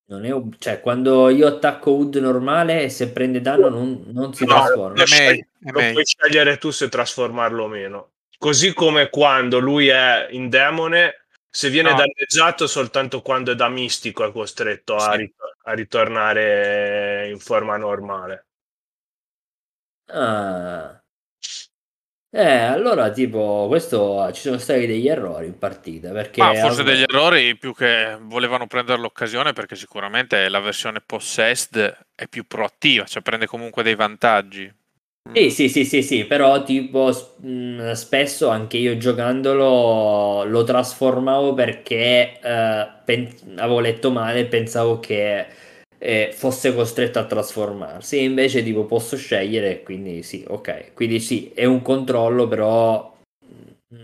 Non è ob- cioè, quando io attacco Wood normale, se prende danno non, non si No, trasforma. lo, scegli- è lo puoi scegliere tu se trasformarlo o meno. Così come quando lui è in demone, se viene No. danneggiato soltanto quando è da mistico è costretto a, Sì. rit- a ritornare in forma normale. Ah. Eh, allora, tipo, questo ci sono stati degli errori in partita perché Ma forse vabbè, degli errori più che volevano prendere l'occasione perché sicuramente la versione possessed è più proattiva, cioè prende comunque dei vantaggi. Sì, sì, sì, sì, sì, però tipo mh, spesso anche io giocandolo lo trasformavo perché eh, pen- avevo letto male e pensavo che eh, fosse costretto a trasformarsi. E invece tipo posso scegliere, quindi sì, ok. Quindi sì, è un controllo, però mh,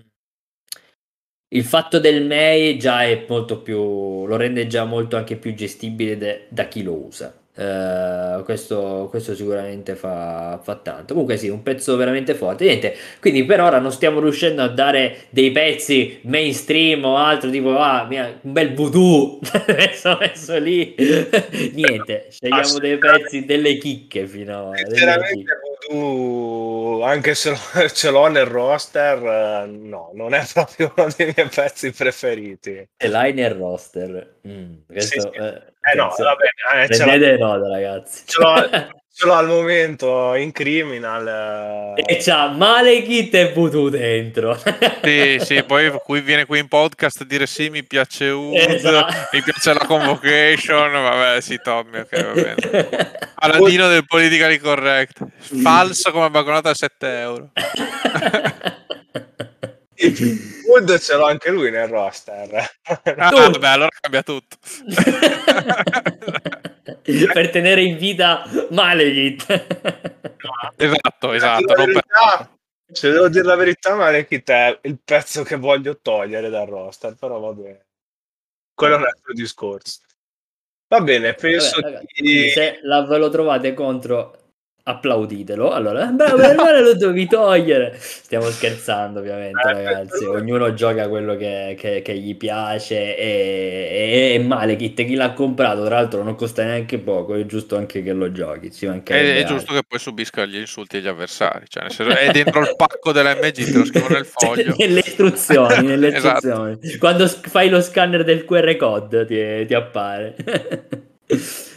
il fatto del Mei già è molto più, lo rende già molto anche più gestibile de- da chi lo usa. Eh, questo, questo sicuramente fa, fa tanto. Comunque, sì, un pezzo veramente forte. Niente, quindi per ora non stiamo riuscendo a dare dei pezzi mainstream o altro tipo ah, mia, un bel voodoo messo, messo lì. Niente, scegliamo dei pezzi, delle chicche finora. delle Sinceramente. Voodoo, anche se ce l'ho nel roster, eh, no, non è proprio uno dei miei pezzi preferiti. E Liner roster. Mm, questo, Sì, sì. eh, Eh no, va bene, eh, ce l'ho- Prendete nota, ragazzi. ce l'ho, ce l'ho al momento in criminal. eh. e c'ha Malekith e Voodoo dentro. Sì, sì, poi qui viene qui in podcast a dire sì, mi piace Wood, Esatto. mi piace la convocation, vabbè, sì, Tommy, ok, va bene. Paladino del politically correct, falso come banconota a 7 euro. Wood ce l'ho anche lui nel roster. Ah, vabbè, allora cambia tutto. per tenere in vita Malekith. esatto, Se esatto. la verità- Se devo dire la verità, Malekith è il pezzo che voglio togliere dal roster, però va bene. Quello è un altro discorso. Va bene, penso Vabbè, ragazzi, quindi se la, ve lo trovate contro applauditelo. Allora bravo per male lo devi togliere. Stiamo scherzando ovviamente Eh, ragazzi. ognuno gioca quello che, che- che gli piace e, e, e Malekith chi l'ha comprato. Tra l'altro non costa neanche poco. È giusto anche che lo giochi È, è giusto che poi subisca gli insulti agli avversari, cioè senso, è dentro il pacco dell'MG, te lo scrivo nel foglio. nelle istruzioni, nelle Esatto. istruzioni. quando fai lo scanner del QR code ti, ti appare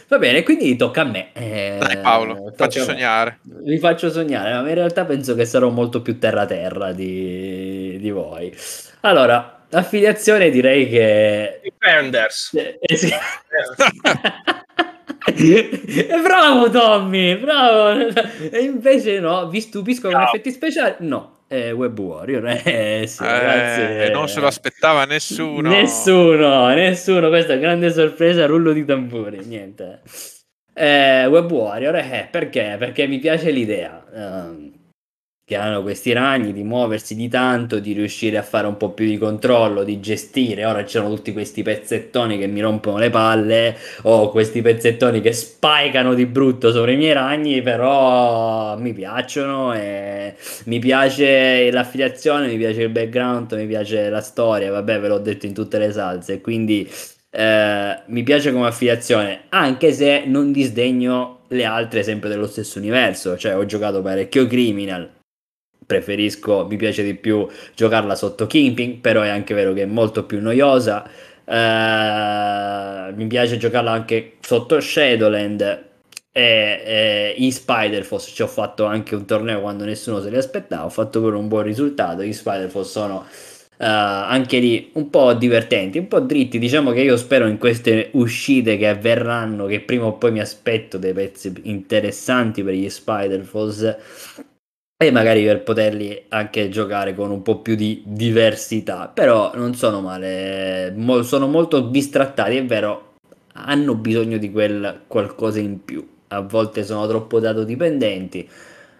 va bene quindi tocca a me Eh, Dai Paolo, tocca facci a me. sognare. Vi faccio sognare, ma in realtà penso che sarò molto più terra terra di, di voi. Allora, affiliazione direi che... Defenders. Eh, eh, bravo Tommy, bravo. E invece no, vi stupisco con effetti speciali? No, è Web Warrior. Eh, sì, Eh, non se lo aspettava nessuno. Nessuno, nessuno. Questa grande sorpresa, rullo di tamburi, niente. Eh, Web Warrior, eh, perché? Perché mi piace l'idea ehm, che hanno questi ragni di muoversi di tanto, di riuscire a fare un po' più di controllo, di gestire. Ora c'erano tutti questi pezzettoni che mi rompono le palle, o questi pezzettoni che spikano di brutto sopra i miei ragni, però mi piacciono e mi piace l'affiliazione, mi piace il background, mi piace la storia, vabbè ve l'ho detto in tutte le salse, quindi eh, mi piace come affiliazione, anche se non disdegno le altre sempre dello stesso universo, cioè ho giocato parecchio Criminal, preferisco, mi piace di più giocarla sotto Kingpin, però è anche vero che è molto più noiosa, Eh, mi piace giocarla anche sotto Shadowland e, e in Spider-Force. Ci ho fatto anche un torneo quando nessuno se li aspettava, ho fatto pure un buon risultato, in Spider-Force sono eh, anche lì un po' divertenti, un po' dritti, diciamo che io spero in queste uscite che avverranno, che prima o poi mi aspetto dei pezzi interessanti per gli Spider-Force e magari per poterli anche giocare con un po' più di diversità, però non sono male, mo- sono molto bistrattati, è vero, hanno bisogno di quel qualcosa in più, a volte sono troppo dato dipendenti,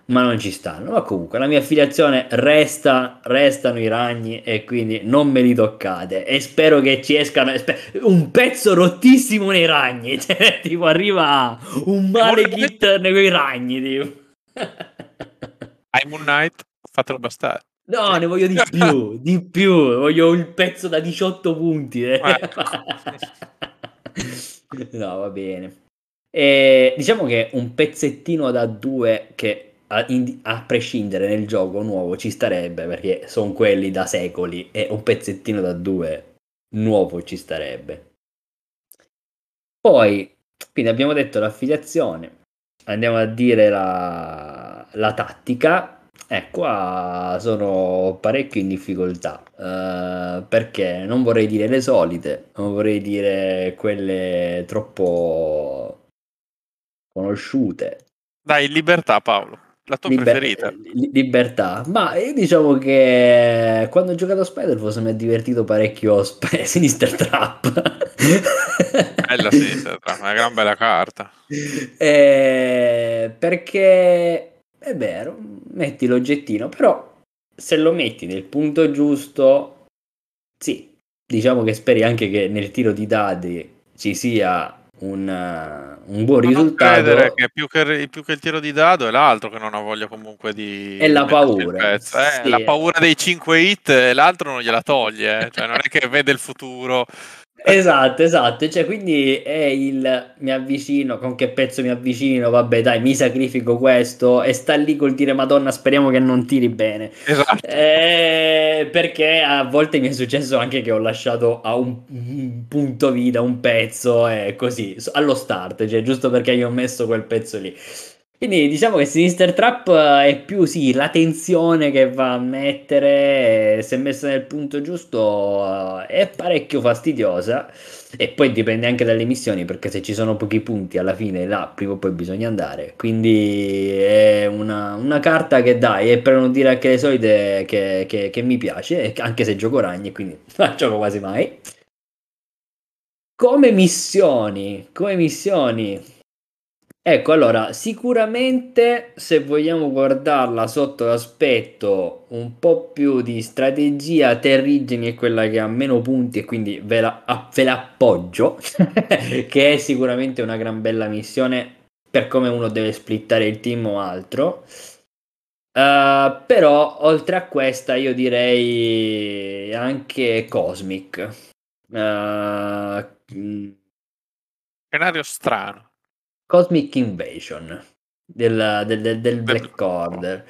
ma non ci stanno, ma comunque la mia affiliazione resta, restano i ragni e quindi non me li toccate. E spero che ci escano spe- un pezzo rottissimo nei ragni, cioè, tipo arriva un Malekith nei ragni, tipo. Hai Moon Knight, fatelo bastare. No, ne voglio di più, di più. Voglio il pezzo da 18 punti. Eh. no, va bene. E diciamo che un pezzettino da due che a, in, a, prescindere nel gioco nuovo ci starebbe perché sono quelli da secoli e un pezzettino da due nuovo ci starebbe. Poi, quindi abbiamo detto l'affiliazione, andiamo a dire la, la tattica. Eh, qua sono parecchio in difficoltà uh, perché non vorrei dire le solite, non vorrei dire quelle troppo conosciute. Dai, libertà Paolo, la tua Liber- preferita. Libertà, ma io diciamo che quando ho giocato a Spider-Force mi ha divertito parecchio Sp- Sinister Trap. Bella Sinister Trap, una gran bella carta. Eh, perché è vero, metti l'oggettino, però se lo metti nel punto giusto, sì, diciamo che speri anche che nel tiro di dadi ci sia un, un buon Ma risultato. Che più, che più che il tiro di dado è l'altro che non ha voglia comunque di... È la paura. Eh, sì. La paura dei 5 hit, l'altro non gliela toglie, eh. cioè non è che vede il futuro Esatto, esatto, cioè quindi è il mi avvicino, con che pezzo mi avvicino, vabbè dai, mi sacrifico questo e sta lì col dire Madonna, speriamo che non tiri bene. Esatto. Eh, perché a volte mi è successo anche che ho lasciato a un, un punto vita un pezzo e così, allo start, cioè giusto perché gli ho messo quel pezzo lì. Quindi diciamo che Sinister Trap eh, è più sì la tensione che va a mettere, se messa nel punto giusto eh, è parecchio fastidiosa e poi dipende anche dalle missioni perché se ci sono pochi punti alla fine là prima o poi bisogna andare. Quindi è una, una carta che dai e per non dire anche le solite che, che, che mi piace, anche se gioco ragni quindi non gioco quasi mai. Come missioni, come missioni, Ecco, allora, sicuramente se vogliamo guardarla sotto l'aspetto un po' più di strategia, Terrigeni è quella che ha meno punti e quindi ve la, ve la appoggio, che è sicuramente una gran bella missione per come uno deve splittare il team o altro. Uh, però oltre a questa io direi anche Cosmic. Uh, Scenario strano. Cosmic Invasion del, del, del, del Black Order.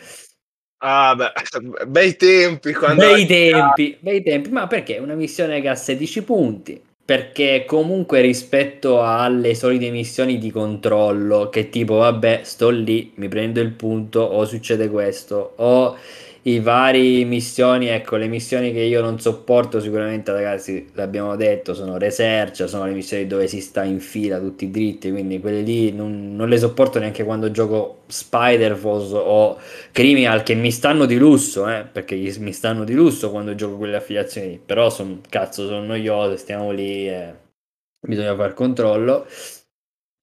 Ah, beh, bei tempi. Bei tempi, bei tempi, ma perché? Una missione che ha 16 punti. Perché comunque rispetto alle solite missioni di controllo, che tipo, vabbè, sto lì, mi prendo il punto, o succede questo, o i vari missioni, ecco, le missioni che io non sopporto sicuramente, ragazzi, l'abbiamo detto, sono research, sono le missioni dove si sta in fila tutti dritti, quindi quelle lì non, non le sopporto neanche quando gioco Spider-Force o Criminal che mi stanno di lusso, eh, perché mi stanno di lusso quando gioco quelle affiliazioni, però sono, cazzo, sono noiose, stiamo lì e bisogna fare controllo.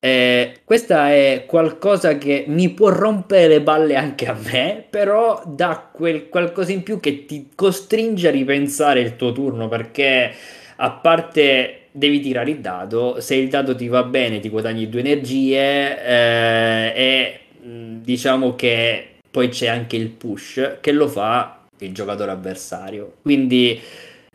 Eh, questa è qualcosa che mi può rompere le balle anche a me, però dà quel qualcosa in più che ti costringe a ripensare il tuo turno perché a parte devi tirare il dado, se il dado ti va bene ti guadagni due energie eh, e diciamo che poi c'è anche il push che lo fa il giocatore avversario. Quindi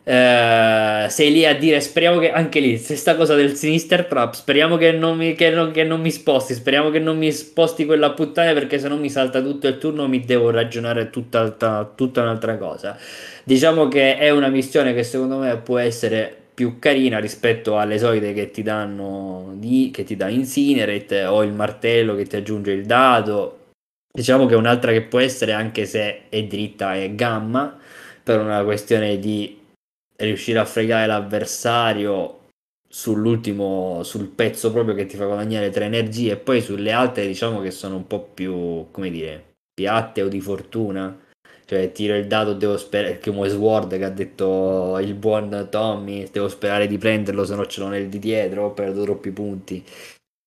Uh, sei lì a dire speriamo che anche lì stessa cosa del sinister trap speriamo che non, mi, che, non, che non mi sposti speriamo che non mi sposti quella puttana perché se no mi salta tutto il turno mi devo ragionare tutta, tutta un'altra cosa. Diciamo che è una missione che secondo me può essere più carina rispetto alle solite che ti danno di, che ti dà Incinerate o il martello che ti aggiunge il dado. Diciamo che è un'altra che può essere anche se è dritta e gamma per una questione di riuscire a fregare l'avversario sull'ultimo sul pezzo proprio che ti fa guadagnare tre energie. E poi sulle altre diciamo che sono un po' più come dire piatte o di fortuna. Cioè tiro il dado devo sperare come Sword che ha detto il buon Tommy devo sperare di prenderlo se no ce l'ho nel di dietro perdo troppi punti.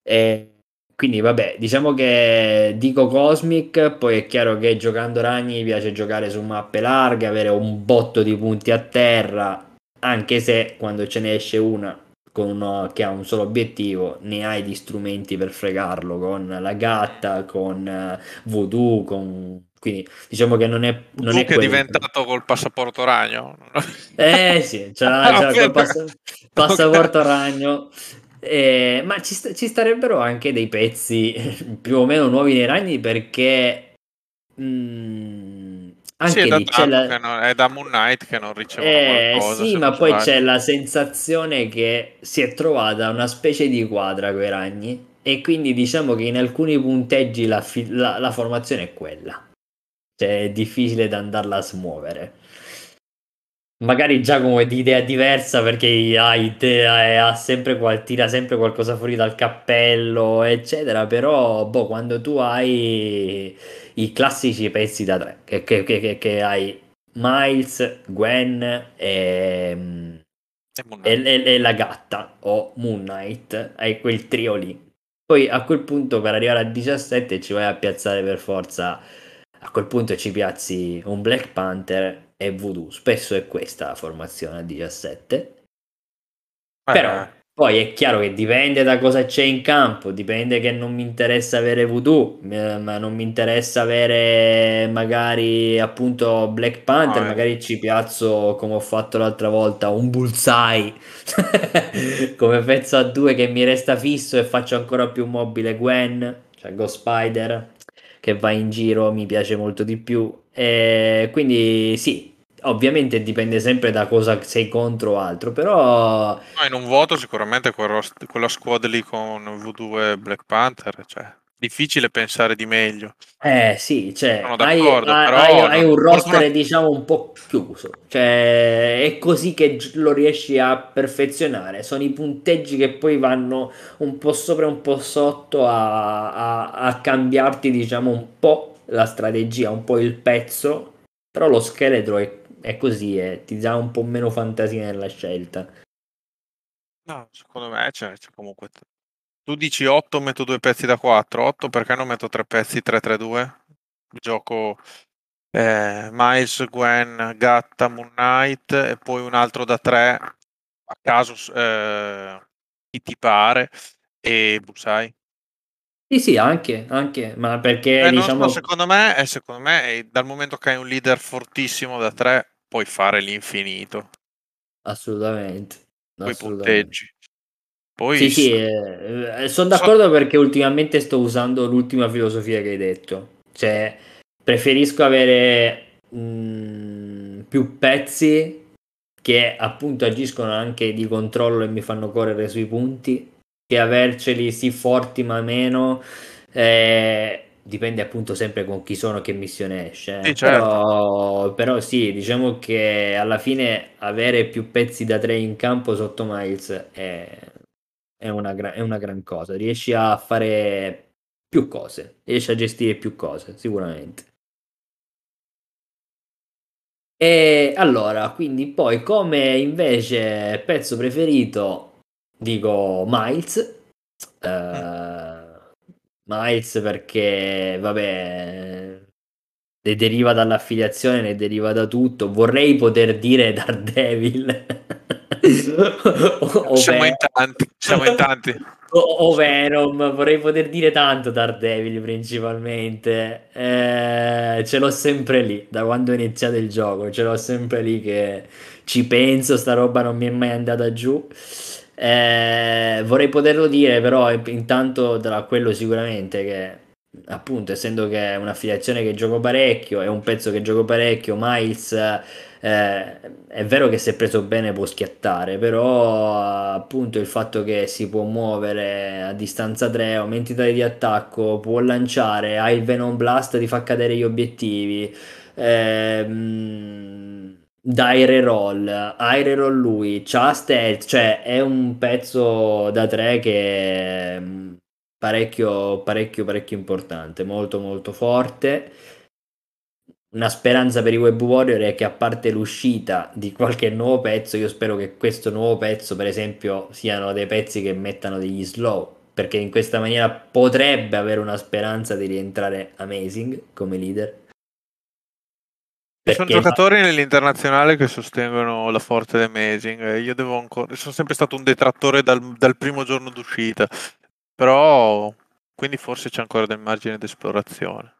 E quindi vabbè, diciamo che dico Cosmic, poi è chiaro che giocando ragni piace giocare su mappe larghe, avere un botto di punti a terra, anche se quando ce ne esce una con uno che ha un solo obiettivo, ne hai di strumenti per fregarlo, con la gatta, con uh, voodoo, con Quindi diciamo che non è, non è che è quello. diventato col passaporto ragno. Eh sì, l'ha, ce l'ha col pass- passaporto ragno. Eh, ma ci, sta- ci starebbero anche dei pezzi più o meno nuovi nei ragni perché mm, Sì, è anche da, lì tanto la... non- è da Moon Knight che non ricevono Eh, qualcosa. sì, ma poi c'è la sensazione che si è trovata una specie di quadra con i ragni e quindi diciamo che in alcuni punteggi la, fi- la- la formazione è quella. Cioè è difficile da andarla a smuovere. Magari Giacomo è di idea diversa perché ha, idea- ha sempre qual- tira sempre qualcosa fuori dal cappello, eccetera. Però, boh, quando tu hai i classici pezzi da tre, che, che- che- che- che hai Miles, Gwen e, E Knight. e- e- e la gatta o Moon Knight, hai quel trio lì. Poi a quel punto, per arrivare a 17, ci vai a piazzare per forza. A quel punto ci piazzi un Black Panther e Voodoo. Spesso è questa la formazione a 17. Eh, Però poi è chiaro che dipende da cosa c'è in campo, dipende che non mi interessa avere voodoo, ma non mi interessa avere magari appunto Black Panther, eh. magari ci piazzo come ho fatto l'altra volta un bullseye come pezzo a due che mi resta fisso e faccio ancora più mobile Gwen, cioè Ghost Spider che va in giro, mi piace molto di più. E quindi sì, ovviamente dipende sempre da cosa sei contro o altro, però No, in un voto sicuramente quella squad lì con V2 e Black Panther, cioè difficile pensare di meglio. eh sì, cioè Sono d'accordo, hai- però hai- hai un roster fortuna- diciamo un po' chiuso, cioè è così che lo riesci a perfezionare, sono i punteggi che poi vanno un po' sopra e un po' sotto a, a- a cambiarti diciamo un po' la strategia, un po' il pezzo, però lo scheletro è, è così e ti dà un po' meno fantasia nella scelta. No, secondo me c'è, c'è comunque. Tu dici 8, metto due pezzi da 4. 8 perché non metto tre pezzi 3-3-2? Gioco eh, Miles, Gwen, Gatta, Moon Knight e poi un altro da 3 a caso eh, chi ti pare e Busai. Sì, sì, anche, anche, ma perché Eh, diciamo... so, secondo me, eh, secondo me eh, dal momento che hai un leader fortissimo da 3 puoi fare l'infinito. Assolutamente, Poi assolutamente. punteggi. Poi Sì, sì, eh, sono d'accordo perché ultimamente sto usando l'ultima filosofia che hai detto. Cioè, preferisco avere mm, più pezzi che appunto agiscono anche di controllo e mi fanno correre sui punti, che averceli sì forti ma meno. Eh, dipende appunto sempre con chi sono, che missione esce. eh. Sì, certo. Però, però sì, diciamo che alla fine avere più pezzi da tre in campo sotto Miles è, è una, gra- è una gran cosa. Riesci a fare più cose, riesci a gestire più cose, sicuramente. E allora, quindi poi come invece pezzo preferito dico Miles. Eh, Miles perché, vabbè, ne deriva dall'affiliazione, ne deriva da tutto. Vorrei poter dire Daredevil. o, siamo in tanti, siamo in tanti. o, o Venom, vorrei poter dire tanto Daredevil principalmente. Eh, ce l'ho sempre lì, da quando ho iniziato il gioco, ce l'ho sempre lì che ci penso, sta roba non mi è mai andata giù. Eh, vorrei poterlo dire, però intanto tra quello sicuramente che appunto essendo che è un'affiliazione che gioco parecchio, è un pezzo che gioco parecchio, Miles eh, è vero che se preso bene può schiattare, però appunto il fatto che si può muovere a distanza 3, aumenti tali di attacco, può lanciare, ha il Venom Blast, ti fa cadere gli obiettivi. Ehm, dai reroll, hai reroll lui, c'ha stealth, cioè è un pezzo da 3 che è parecchio, parecchio, parecchio importante, molto, molto forte. Una speranza per i Web Warrior è che a parte l'uscita di qualche nuovo pezzo, io spero che questo nuovo pezzo, per esempio, siano dei pezzi che mettano degli slow, perché in questa maniera potrebbe avere una speranza di rientrare Amazing come leader. Ci sono giocatori nell'internazionale che sostengono la forza di Amazing. eh, Io devo ancora. Sono sempre stato un detrattore dal, dal primo giorno d'uscita. Però. Quindi forse c'è ancora del margine di esplorazione.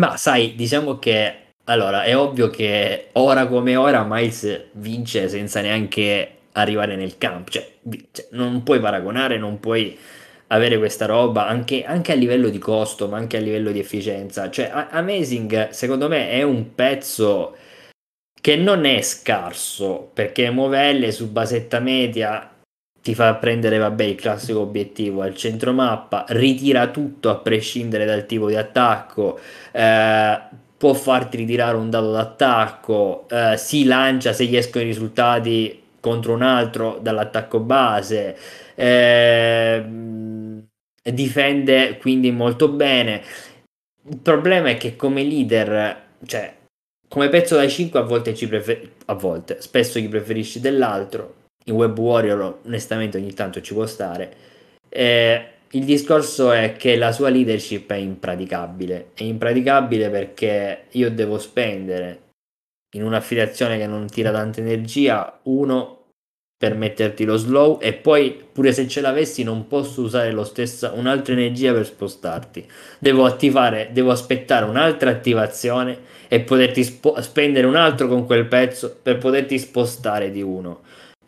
Ma sai, diciamo che allora è ovvio che ora come ora Miles vince senza neanche arrivare nel campo, cioè, cioè non puoi paragonare, non puoi avere questa roba anche, anche, a livello di costo, ma anche a livello di efficienza. Cioè, Amazing secondo me è un pezzo che non è scarso perché Movelle su basetta media ti fa prendere vabbè, il classico obiettivo al centro mappa, ritira tutto a prescindere dal tipo di attacco, eh, può farti ritirare un dato d'attacco, eh, si lancia se gli escono i risultati contro un altro dall'attacco base, eh, difende quindi molto bene. Il problema è che come leader, cioè come pezzo dai 5 a volte ci prefer- a volte, spesso gli preferisci dell'altro. In Web Warrior onestamente ogni tanto ci può stare. Eh, il discorso è che la sua leadership è impraticabile. È impraticabile perché io devo spendere in un'affiliazione che non tira tanta energia, uno per metterti lo slow e poi pure se ce l'avessi non posso usare lo stesso, un'altra energia per spostarti. Devo attivare, devo aspettare un'altra attivazione e poterti spo- spendere un altro con quel pezzo per poterti spostare di uno.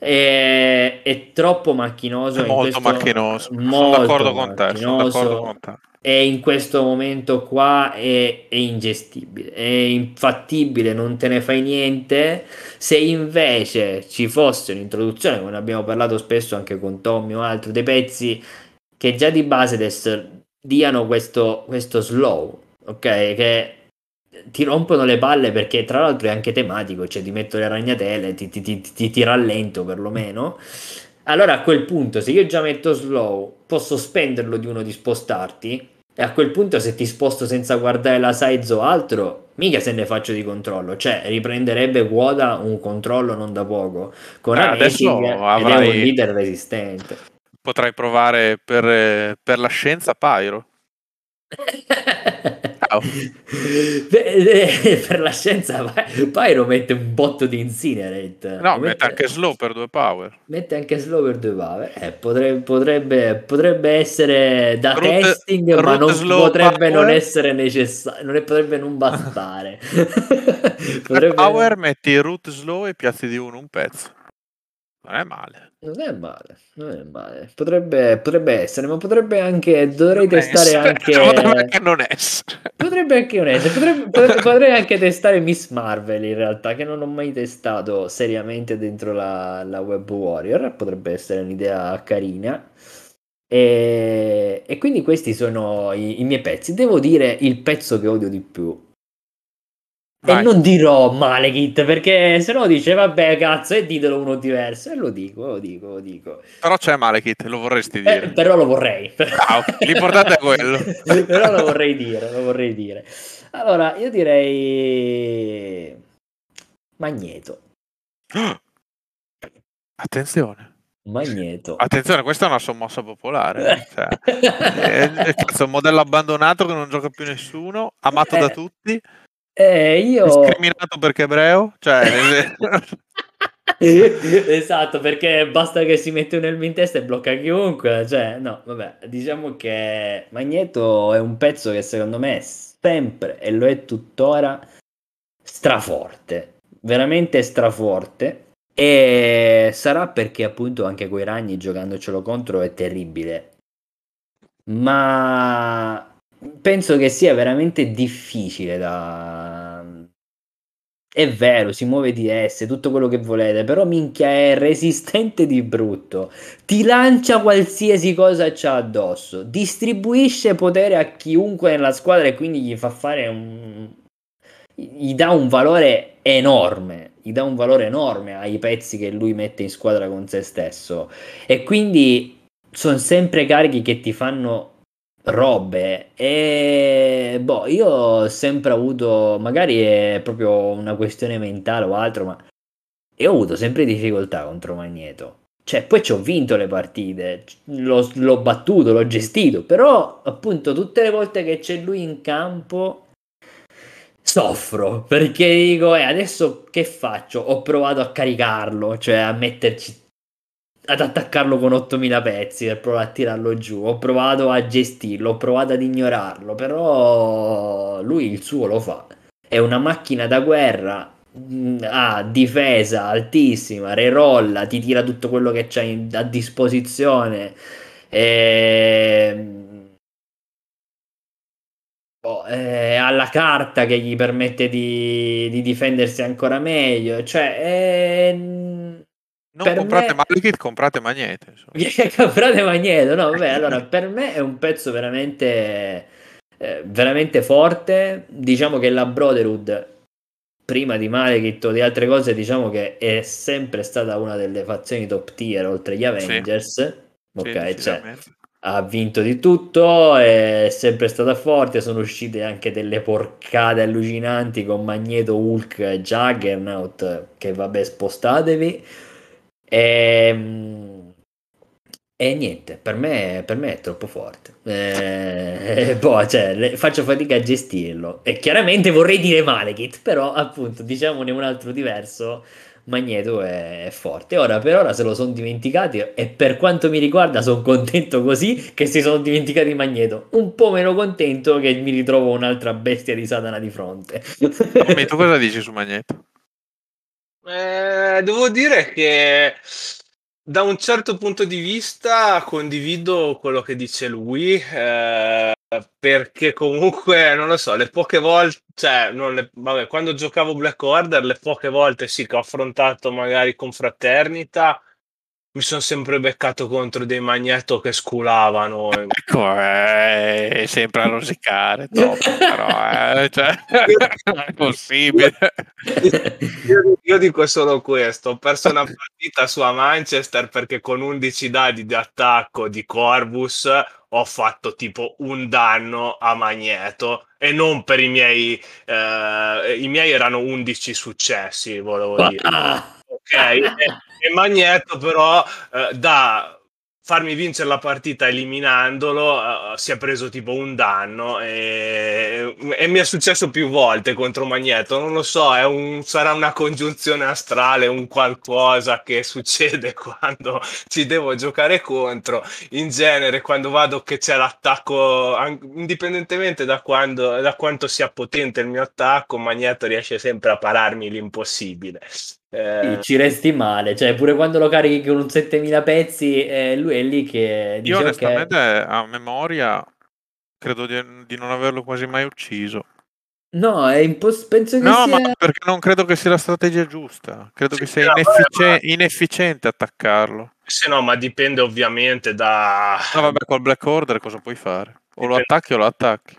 È, è troppo macchinoso. È molto macchinoso. Molto sono d'accordo con te. Sono d'accordo con te e in questo momento qua è, è, ingestibile, è infattibile, non te ne fai niente. Se invece ci fosse un'introduzione, come abbiamo parlato spesso anche con Tommy o altro, dei pezzi che già di base adesso diano questo, questo slow, ok? Che ti rompono le palle perché tra l'altro è anche tematico, cioè ti metto le ragnatele, ti, ti, ti, ti, rallento perlomeno. Allora a quel punto, se io già metto slow, posso spenderlo di uno di spostarti e a quel punto se ti sposto senza guardare la size o altro, mica se ne faccio di controllo. Cioè, riprenderebbe quota un controllo non da poco. Con eh, Amazing avrai... un leader resistente. Potrai provare per, per la scienza Pyro. Ciao. per la scienza Pyro mette un botto di Incinerate. No, mette, mette, anche slow per due power. Mette anche slow per due power. Eh, potrebbe, potrebbe, potrebbe, essere da root, testing, root ma non potrebbe power. non essere necessario. Non potrebbe non bastare. potrebbe... Power metti root slow e piazzi di uno un pezzo. Non è male. Non è male, non è male. Potrebbe, potrebbe essere, ma potrebbe anche. Dovrei non testare essere. anche. Potrebbe anche non essere. Potrebbe anche non essere. Potrebbe, potrebbe, potrei anche testare Miss Marvel in realtà, che non ho mai testato seriamente dentro la, la Web Warrior. Potrebbe essere un'idea carina. E, e quindi questi sono i, i miei pezzi. Devo dire il pezzo che odio di più Vai. E non dirò Malekith perché se no dice vabbè cazzo e ditelo uno diverso e lo dico, lo dico, lo dico. Però c'è Malekith, lo vorresti eh, dire. Eh, però lo vorrei. Ah, L'importante è quello. però lo vorrei dire, lo vorrei dire. Allora, io direi Magneto. Attenzione. Magneto. Attenzione, questa è una sommossa popolare. Cioè, è, è, cazzo, un modello abbandonato che non gioca più nessuno, amato eh. da tutti. Eh, io... Discriminato perché ebreo? Cioè... esatto, perché basta che si mette un elmo in testa e blocca chiunque. Cioè, no, vabbè, diciamo che Magneto è un pezzo che secondo me è sempre, e lo è tuttora, straforte. Veramente straforte. E sarà perché appunto anche quei ragni giocandocelo contro è terribile. Ma penso che sia veramente difficile da... È vero, si muove di S, tutto quello che volete, però minchia è resistente di brutto. Ti lancia qualsiasi cosa c'ha addosso, distribuisce potere a chiunque nella squadra e quindi gli fa fare un... gli dà un valore enorme, gli dà un valore enorme ai pezzi che lui mette in squadra con se stesso. E quindi sono sempre carichi che ti fanno robe. E boh io ho sempre avuto magari è proprio una questione mentale o altro ma io ho avuto sempre difficoltà contro Magneto. Cioè poi ci ho vinto le partite l'ho, l'ho battuto l'ho gestito però appunto tutte le volte che c'è lui in campo soffro perché dico eh, adesso che faccio? Ho provato a caricarlo cioè a metterci ad attaccarlo con 8000 pezzi per provare a tirarlo giù, ho provato a gestirlo, ho provato ad ignorarlo, però lui il suo lo fa. È una macchina da guerra, mm, ha difesa altissima, rerolla, ti tira tutto quello che c'hai a disposizione. E... Oh, eh, ha la carta che gli permette di, di difendersi ancora meglio. Cioè, eh, non per comprate me... Malekith, comprate Magneto. comprate Magneto, no, vabbè, allora per me è un pezzo veramente, eh, veramente forte. Diciamo che la Brotherhood, prima di Malekith o di altre cose, diciamo che è sempre stata una delle fazioni top tier oltre gli Avengers. Sì. Ok, sì, cioè, ha vinto di tutto, è sempre stata forte, sono uscite anche delle porcate allucinanti con Magneto, Hulk e Juggernaut, che vabbè spostatevi e, ehm, e niente, per me, per me, è troppo forte. Eh, boh, cioè, faccio fatica a gestirlo. E chiaramente vorrei dire Malekith, però appunto, diciamone un altro diverso. Magneto è forte. Ora per ora se lo sono dimenticati e per quanto mi riguarda sono contento così che si sono dimenticati Magneto. Un po' meno contento che mi ritrovo un'altra bestia di Satana di fronte. Tu cosa dici su Magneto? Eh, devo dire che da un certo punto di vista condivido quello che dice lui, eh, perché comunque, non lo so, le poche volte, cioè, le, vabbè, quando giocavo Black Order, le poche volte sì che ho affrontato magari confraternita, mi sono sempre beccato contro dei magneto che sculavano. Ecco, è sempre a rosicare, top, però eh, cioè, è possibile. Io, io, dico solo questo, ho perso una partita su a Manchester perché con 11 dadi di attacco di Corvus ho fatto tipo un danno a Magneto e non per i miei... Eh, I miei erano 11 successi, volevo dire. Ok, e, Magneto però eh, da farmi vincere la partita eliminandolo uh, si è preso tipo un danno e, e, mi è successo più volte contro Magneto. Non lo so un, sarà una congiunzione astrale un qualcosa che succede quando ci devo giocare contro. In genere quando vado che c'è l'attacco indipendentemente da, quando, da quanto sia potente il mio attacco Magneto riesce sempre a pararmi l'impossibile eh... Ci resti male, cioè pure quando lo carichi con un 7000 pezzi, eh, lui è lì che dice, Io onestamente okay. a memoria credo di, di, non averlo quasi mai ucciso. No, è impos- penso che no, sia... ma perché non credo che sia la strategia giusta. Credo sì, che sia no, ineffic- ma... inefficiente attaccarlo. Sì, no, ma dipende ovviamente da... No, vabbè, col Black Order cosa puoi fare? O lo attacchi o lo attacchi.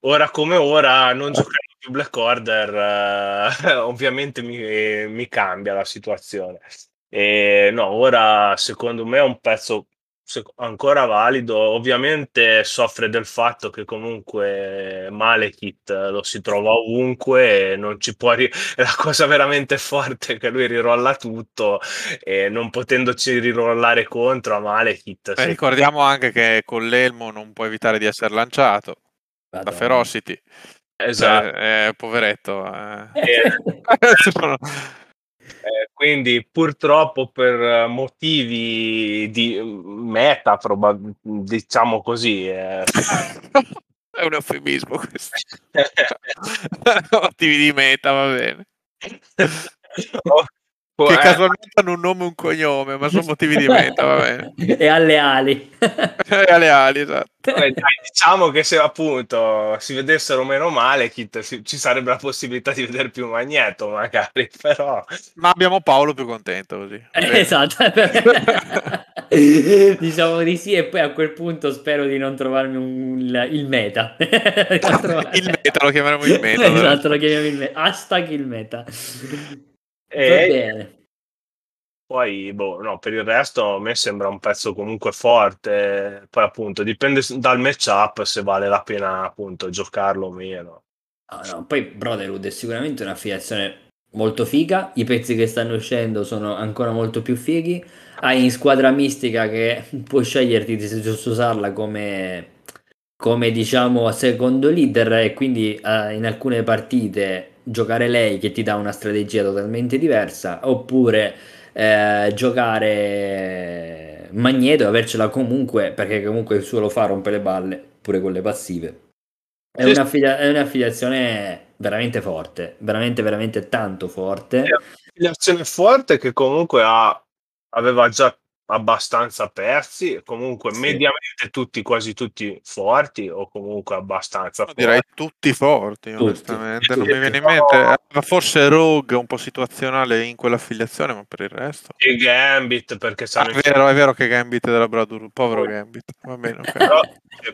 Ora come ora, non giocare più Black Order, eh, ovviamente mi, mi, cambia la situazione. E no, ora secondo me è un pezzo ancora valido. Ovviamente soffre del fatto che comunque Malekith lo si trova ovunque e non ci può. Ri- la cosa veramente forte è che lui rirolla tutto e non potendoci rirollare contro a Malekith. Beh, ricordiamo anche che con l'elmo non può evitare di essere lanciato Madonna. da Ferocity. Esatto. Cioè, eh, poveretto. Eh. Eh, quindi purtroppo per motivi di meta, probab- diciamo così. Eh. È un eufemismo questo. motivi di meta, va bene. Che eh. casualmente hanno un nome e un cognome, ma sono motivi di meta, va bene. E alle ali. e alle ali, esatto. Beh, dai, diciamo che se appunto si vedessero meno male, Kit, ci sarebbe la possibilità di vedere più Magneto, magari, però... Ma abbiamo Paolo più contento così. Eh, esatto. diciamo di sì e poi a quel punto spero di non trovarmi un, il, il meta. il meta, lo chiameremo il meta. esatto, lo chiamiamo il meta. Hashtag il meta. E poi, boh, no, per il resto a me sembra un pezzo comunque forte. Poi, appunto, dipende dal matchup se vale la pena, appunto, giocarlo o meno. Ah, no, poi Brotherhood è sicuramente un'affiliazione molto figa. I pezzi che stanno uscendo sono ancora molto più fighi. Hai in squadra mistica che puoi sceglierti se usarla come, come diciamo secondo leader e quindi uh, in alcune partite giocare lei che ti dà una strategia totalmente diversa oppure eh, giocare Magneto e avercela comunque, perché comunque il suo lo fa rompe le balle pure con le passive. È, Sì, un'affilia- è un'affiliazione veramente forte, veramente, veramente tanto forte. È un'affiliazione forte che comunque ha, aveva già abbastanza pezzi, comunque Sì. mediamente tutti, quasi tutti forti o comunque abbastanza No, direi tutti forti, Tutti. onestamente. Non Tutti. mi viene in mente. Aveva forse Rogue un po' situazionale in quell'affiliazione, ma per il resto. Il Gambit perché Ah, sanno è vero, è vero che Gambit è della Bradur, povero Gambit. Va bene, ok. però,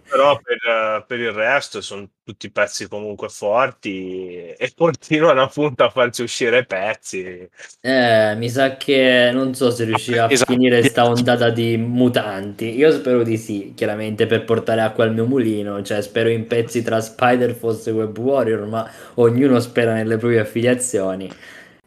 però per, per il resto sono tutti pezzi comunque forti e continuano appunto a farci uscire pezzi. Eh, mi sa che non so se riuscirà a Esatto. finire sta ondata di mutanti. Io spero di sì, chiaramente per portare acqua al mio mulino. Cioè, spero in pezzi tra Spider-Force e Web Warrior, ma ognuno spera nelle proprie affiliazioni.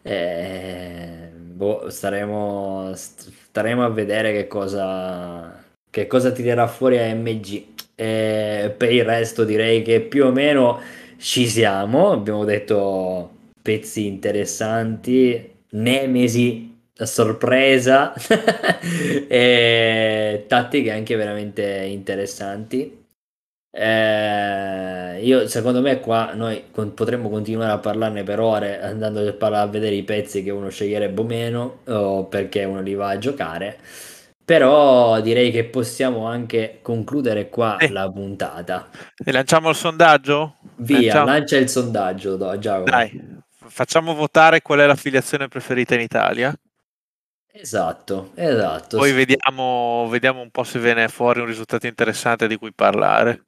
Eh, boh, staremo, staremo a vedere che cosa, che cosa tirerà fuori AMG. Eh, per il resto direi che più o meno ci siamo. Abbiamo detto pezzi interessanti. Nemesi sorpresa e tattiche anche veramente interessanti. Eh, io secondo me qua noi con- potremmo continuare a parlarne per ore andando a, parlare, a vedere i pezzi che uno sceglierebbe meno o perché uno li va a giocare. Però direi che possiamo anche concludere qua Eh. la puntata. E lanciamo il sondaggio? Via, Lanciamo- lancia il sondaggio, do- Giacomo. Dai, facciamo votare qual è l'affiliazione preferita in Italia. Esatto, esatto. Poi vediamo, vediamo un po' se viene fuori un risultato interessante di cui parlare.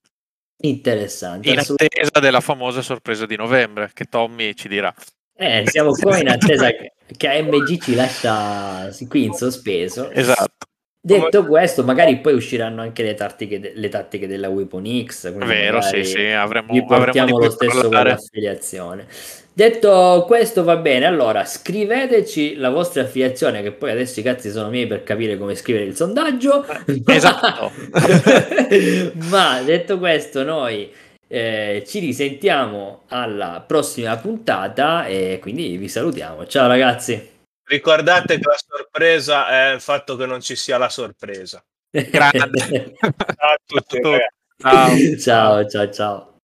Interessante. In attesa della famosa sorpresa di novembre, che Tommy ci dirà. Eh, siamo qua in attesa che, che AMG ci lascia qui in sospeso. Esatto. Detto questo, magari poi usciranno anche le tattiche, de- le tattiche della Weapon X. Vero, sì, sì, avremo, avremo lo stesso con l'affiliazione. Detto questo, va bene. Allora, scriveteci la vostra affiliazione, che poi adesso i cazzi sono miei per capire come scrivere il sondaggio. Esatto. Ma detto questo, noi eh, ci risentiamo alla prossima puntata e quindi vi salutiamo. Ciao ragazzi. Ricordate che la sorpresa è il fatto che non ci sia la sorpresa. Grande. Ciao a tutti, Ciao. ciao, ciao, ciao.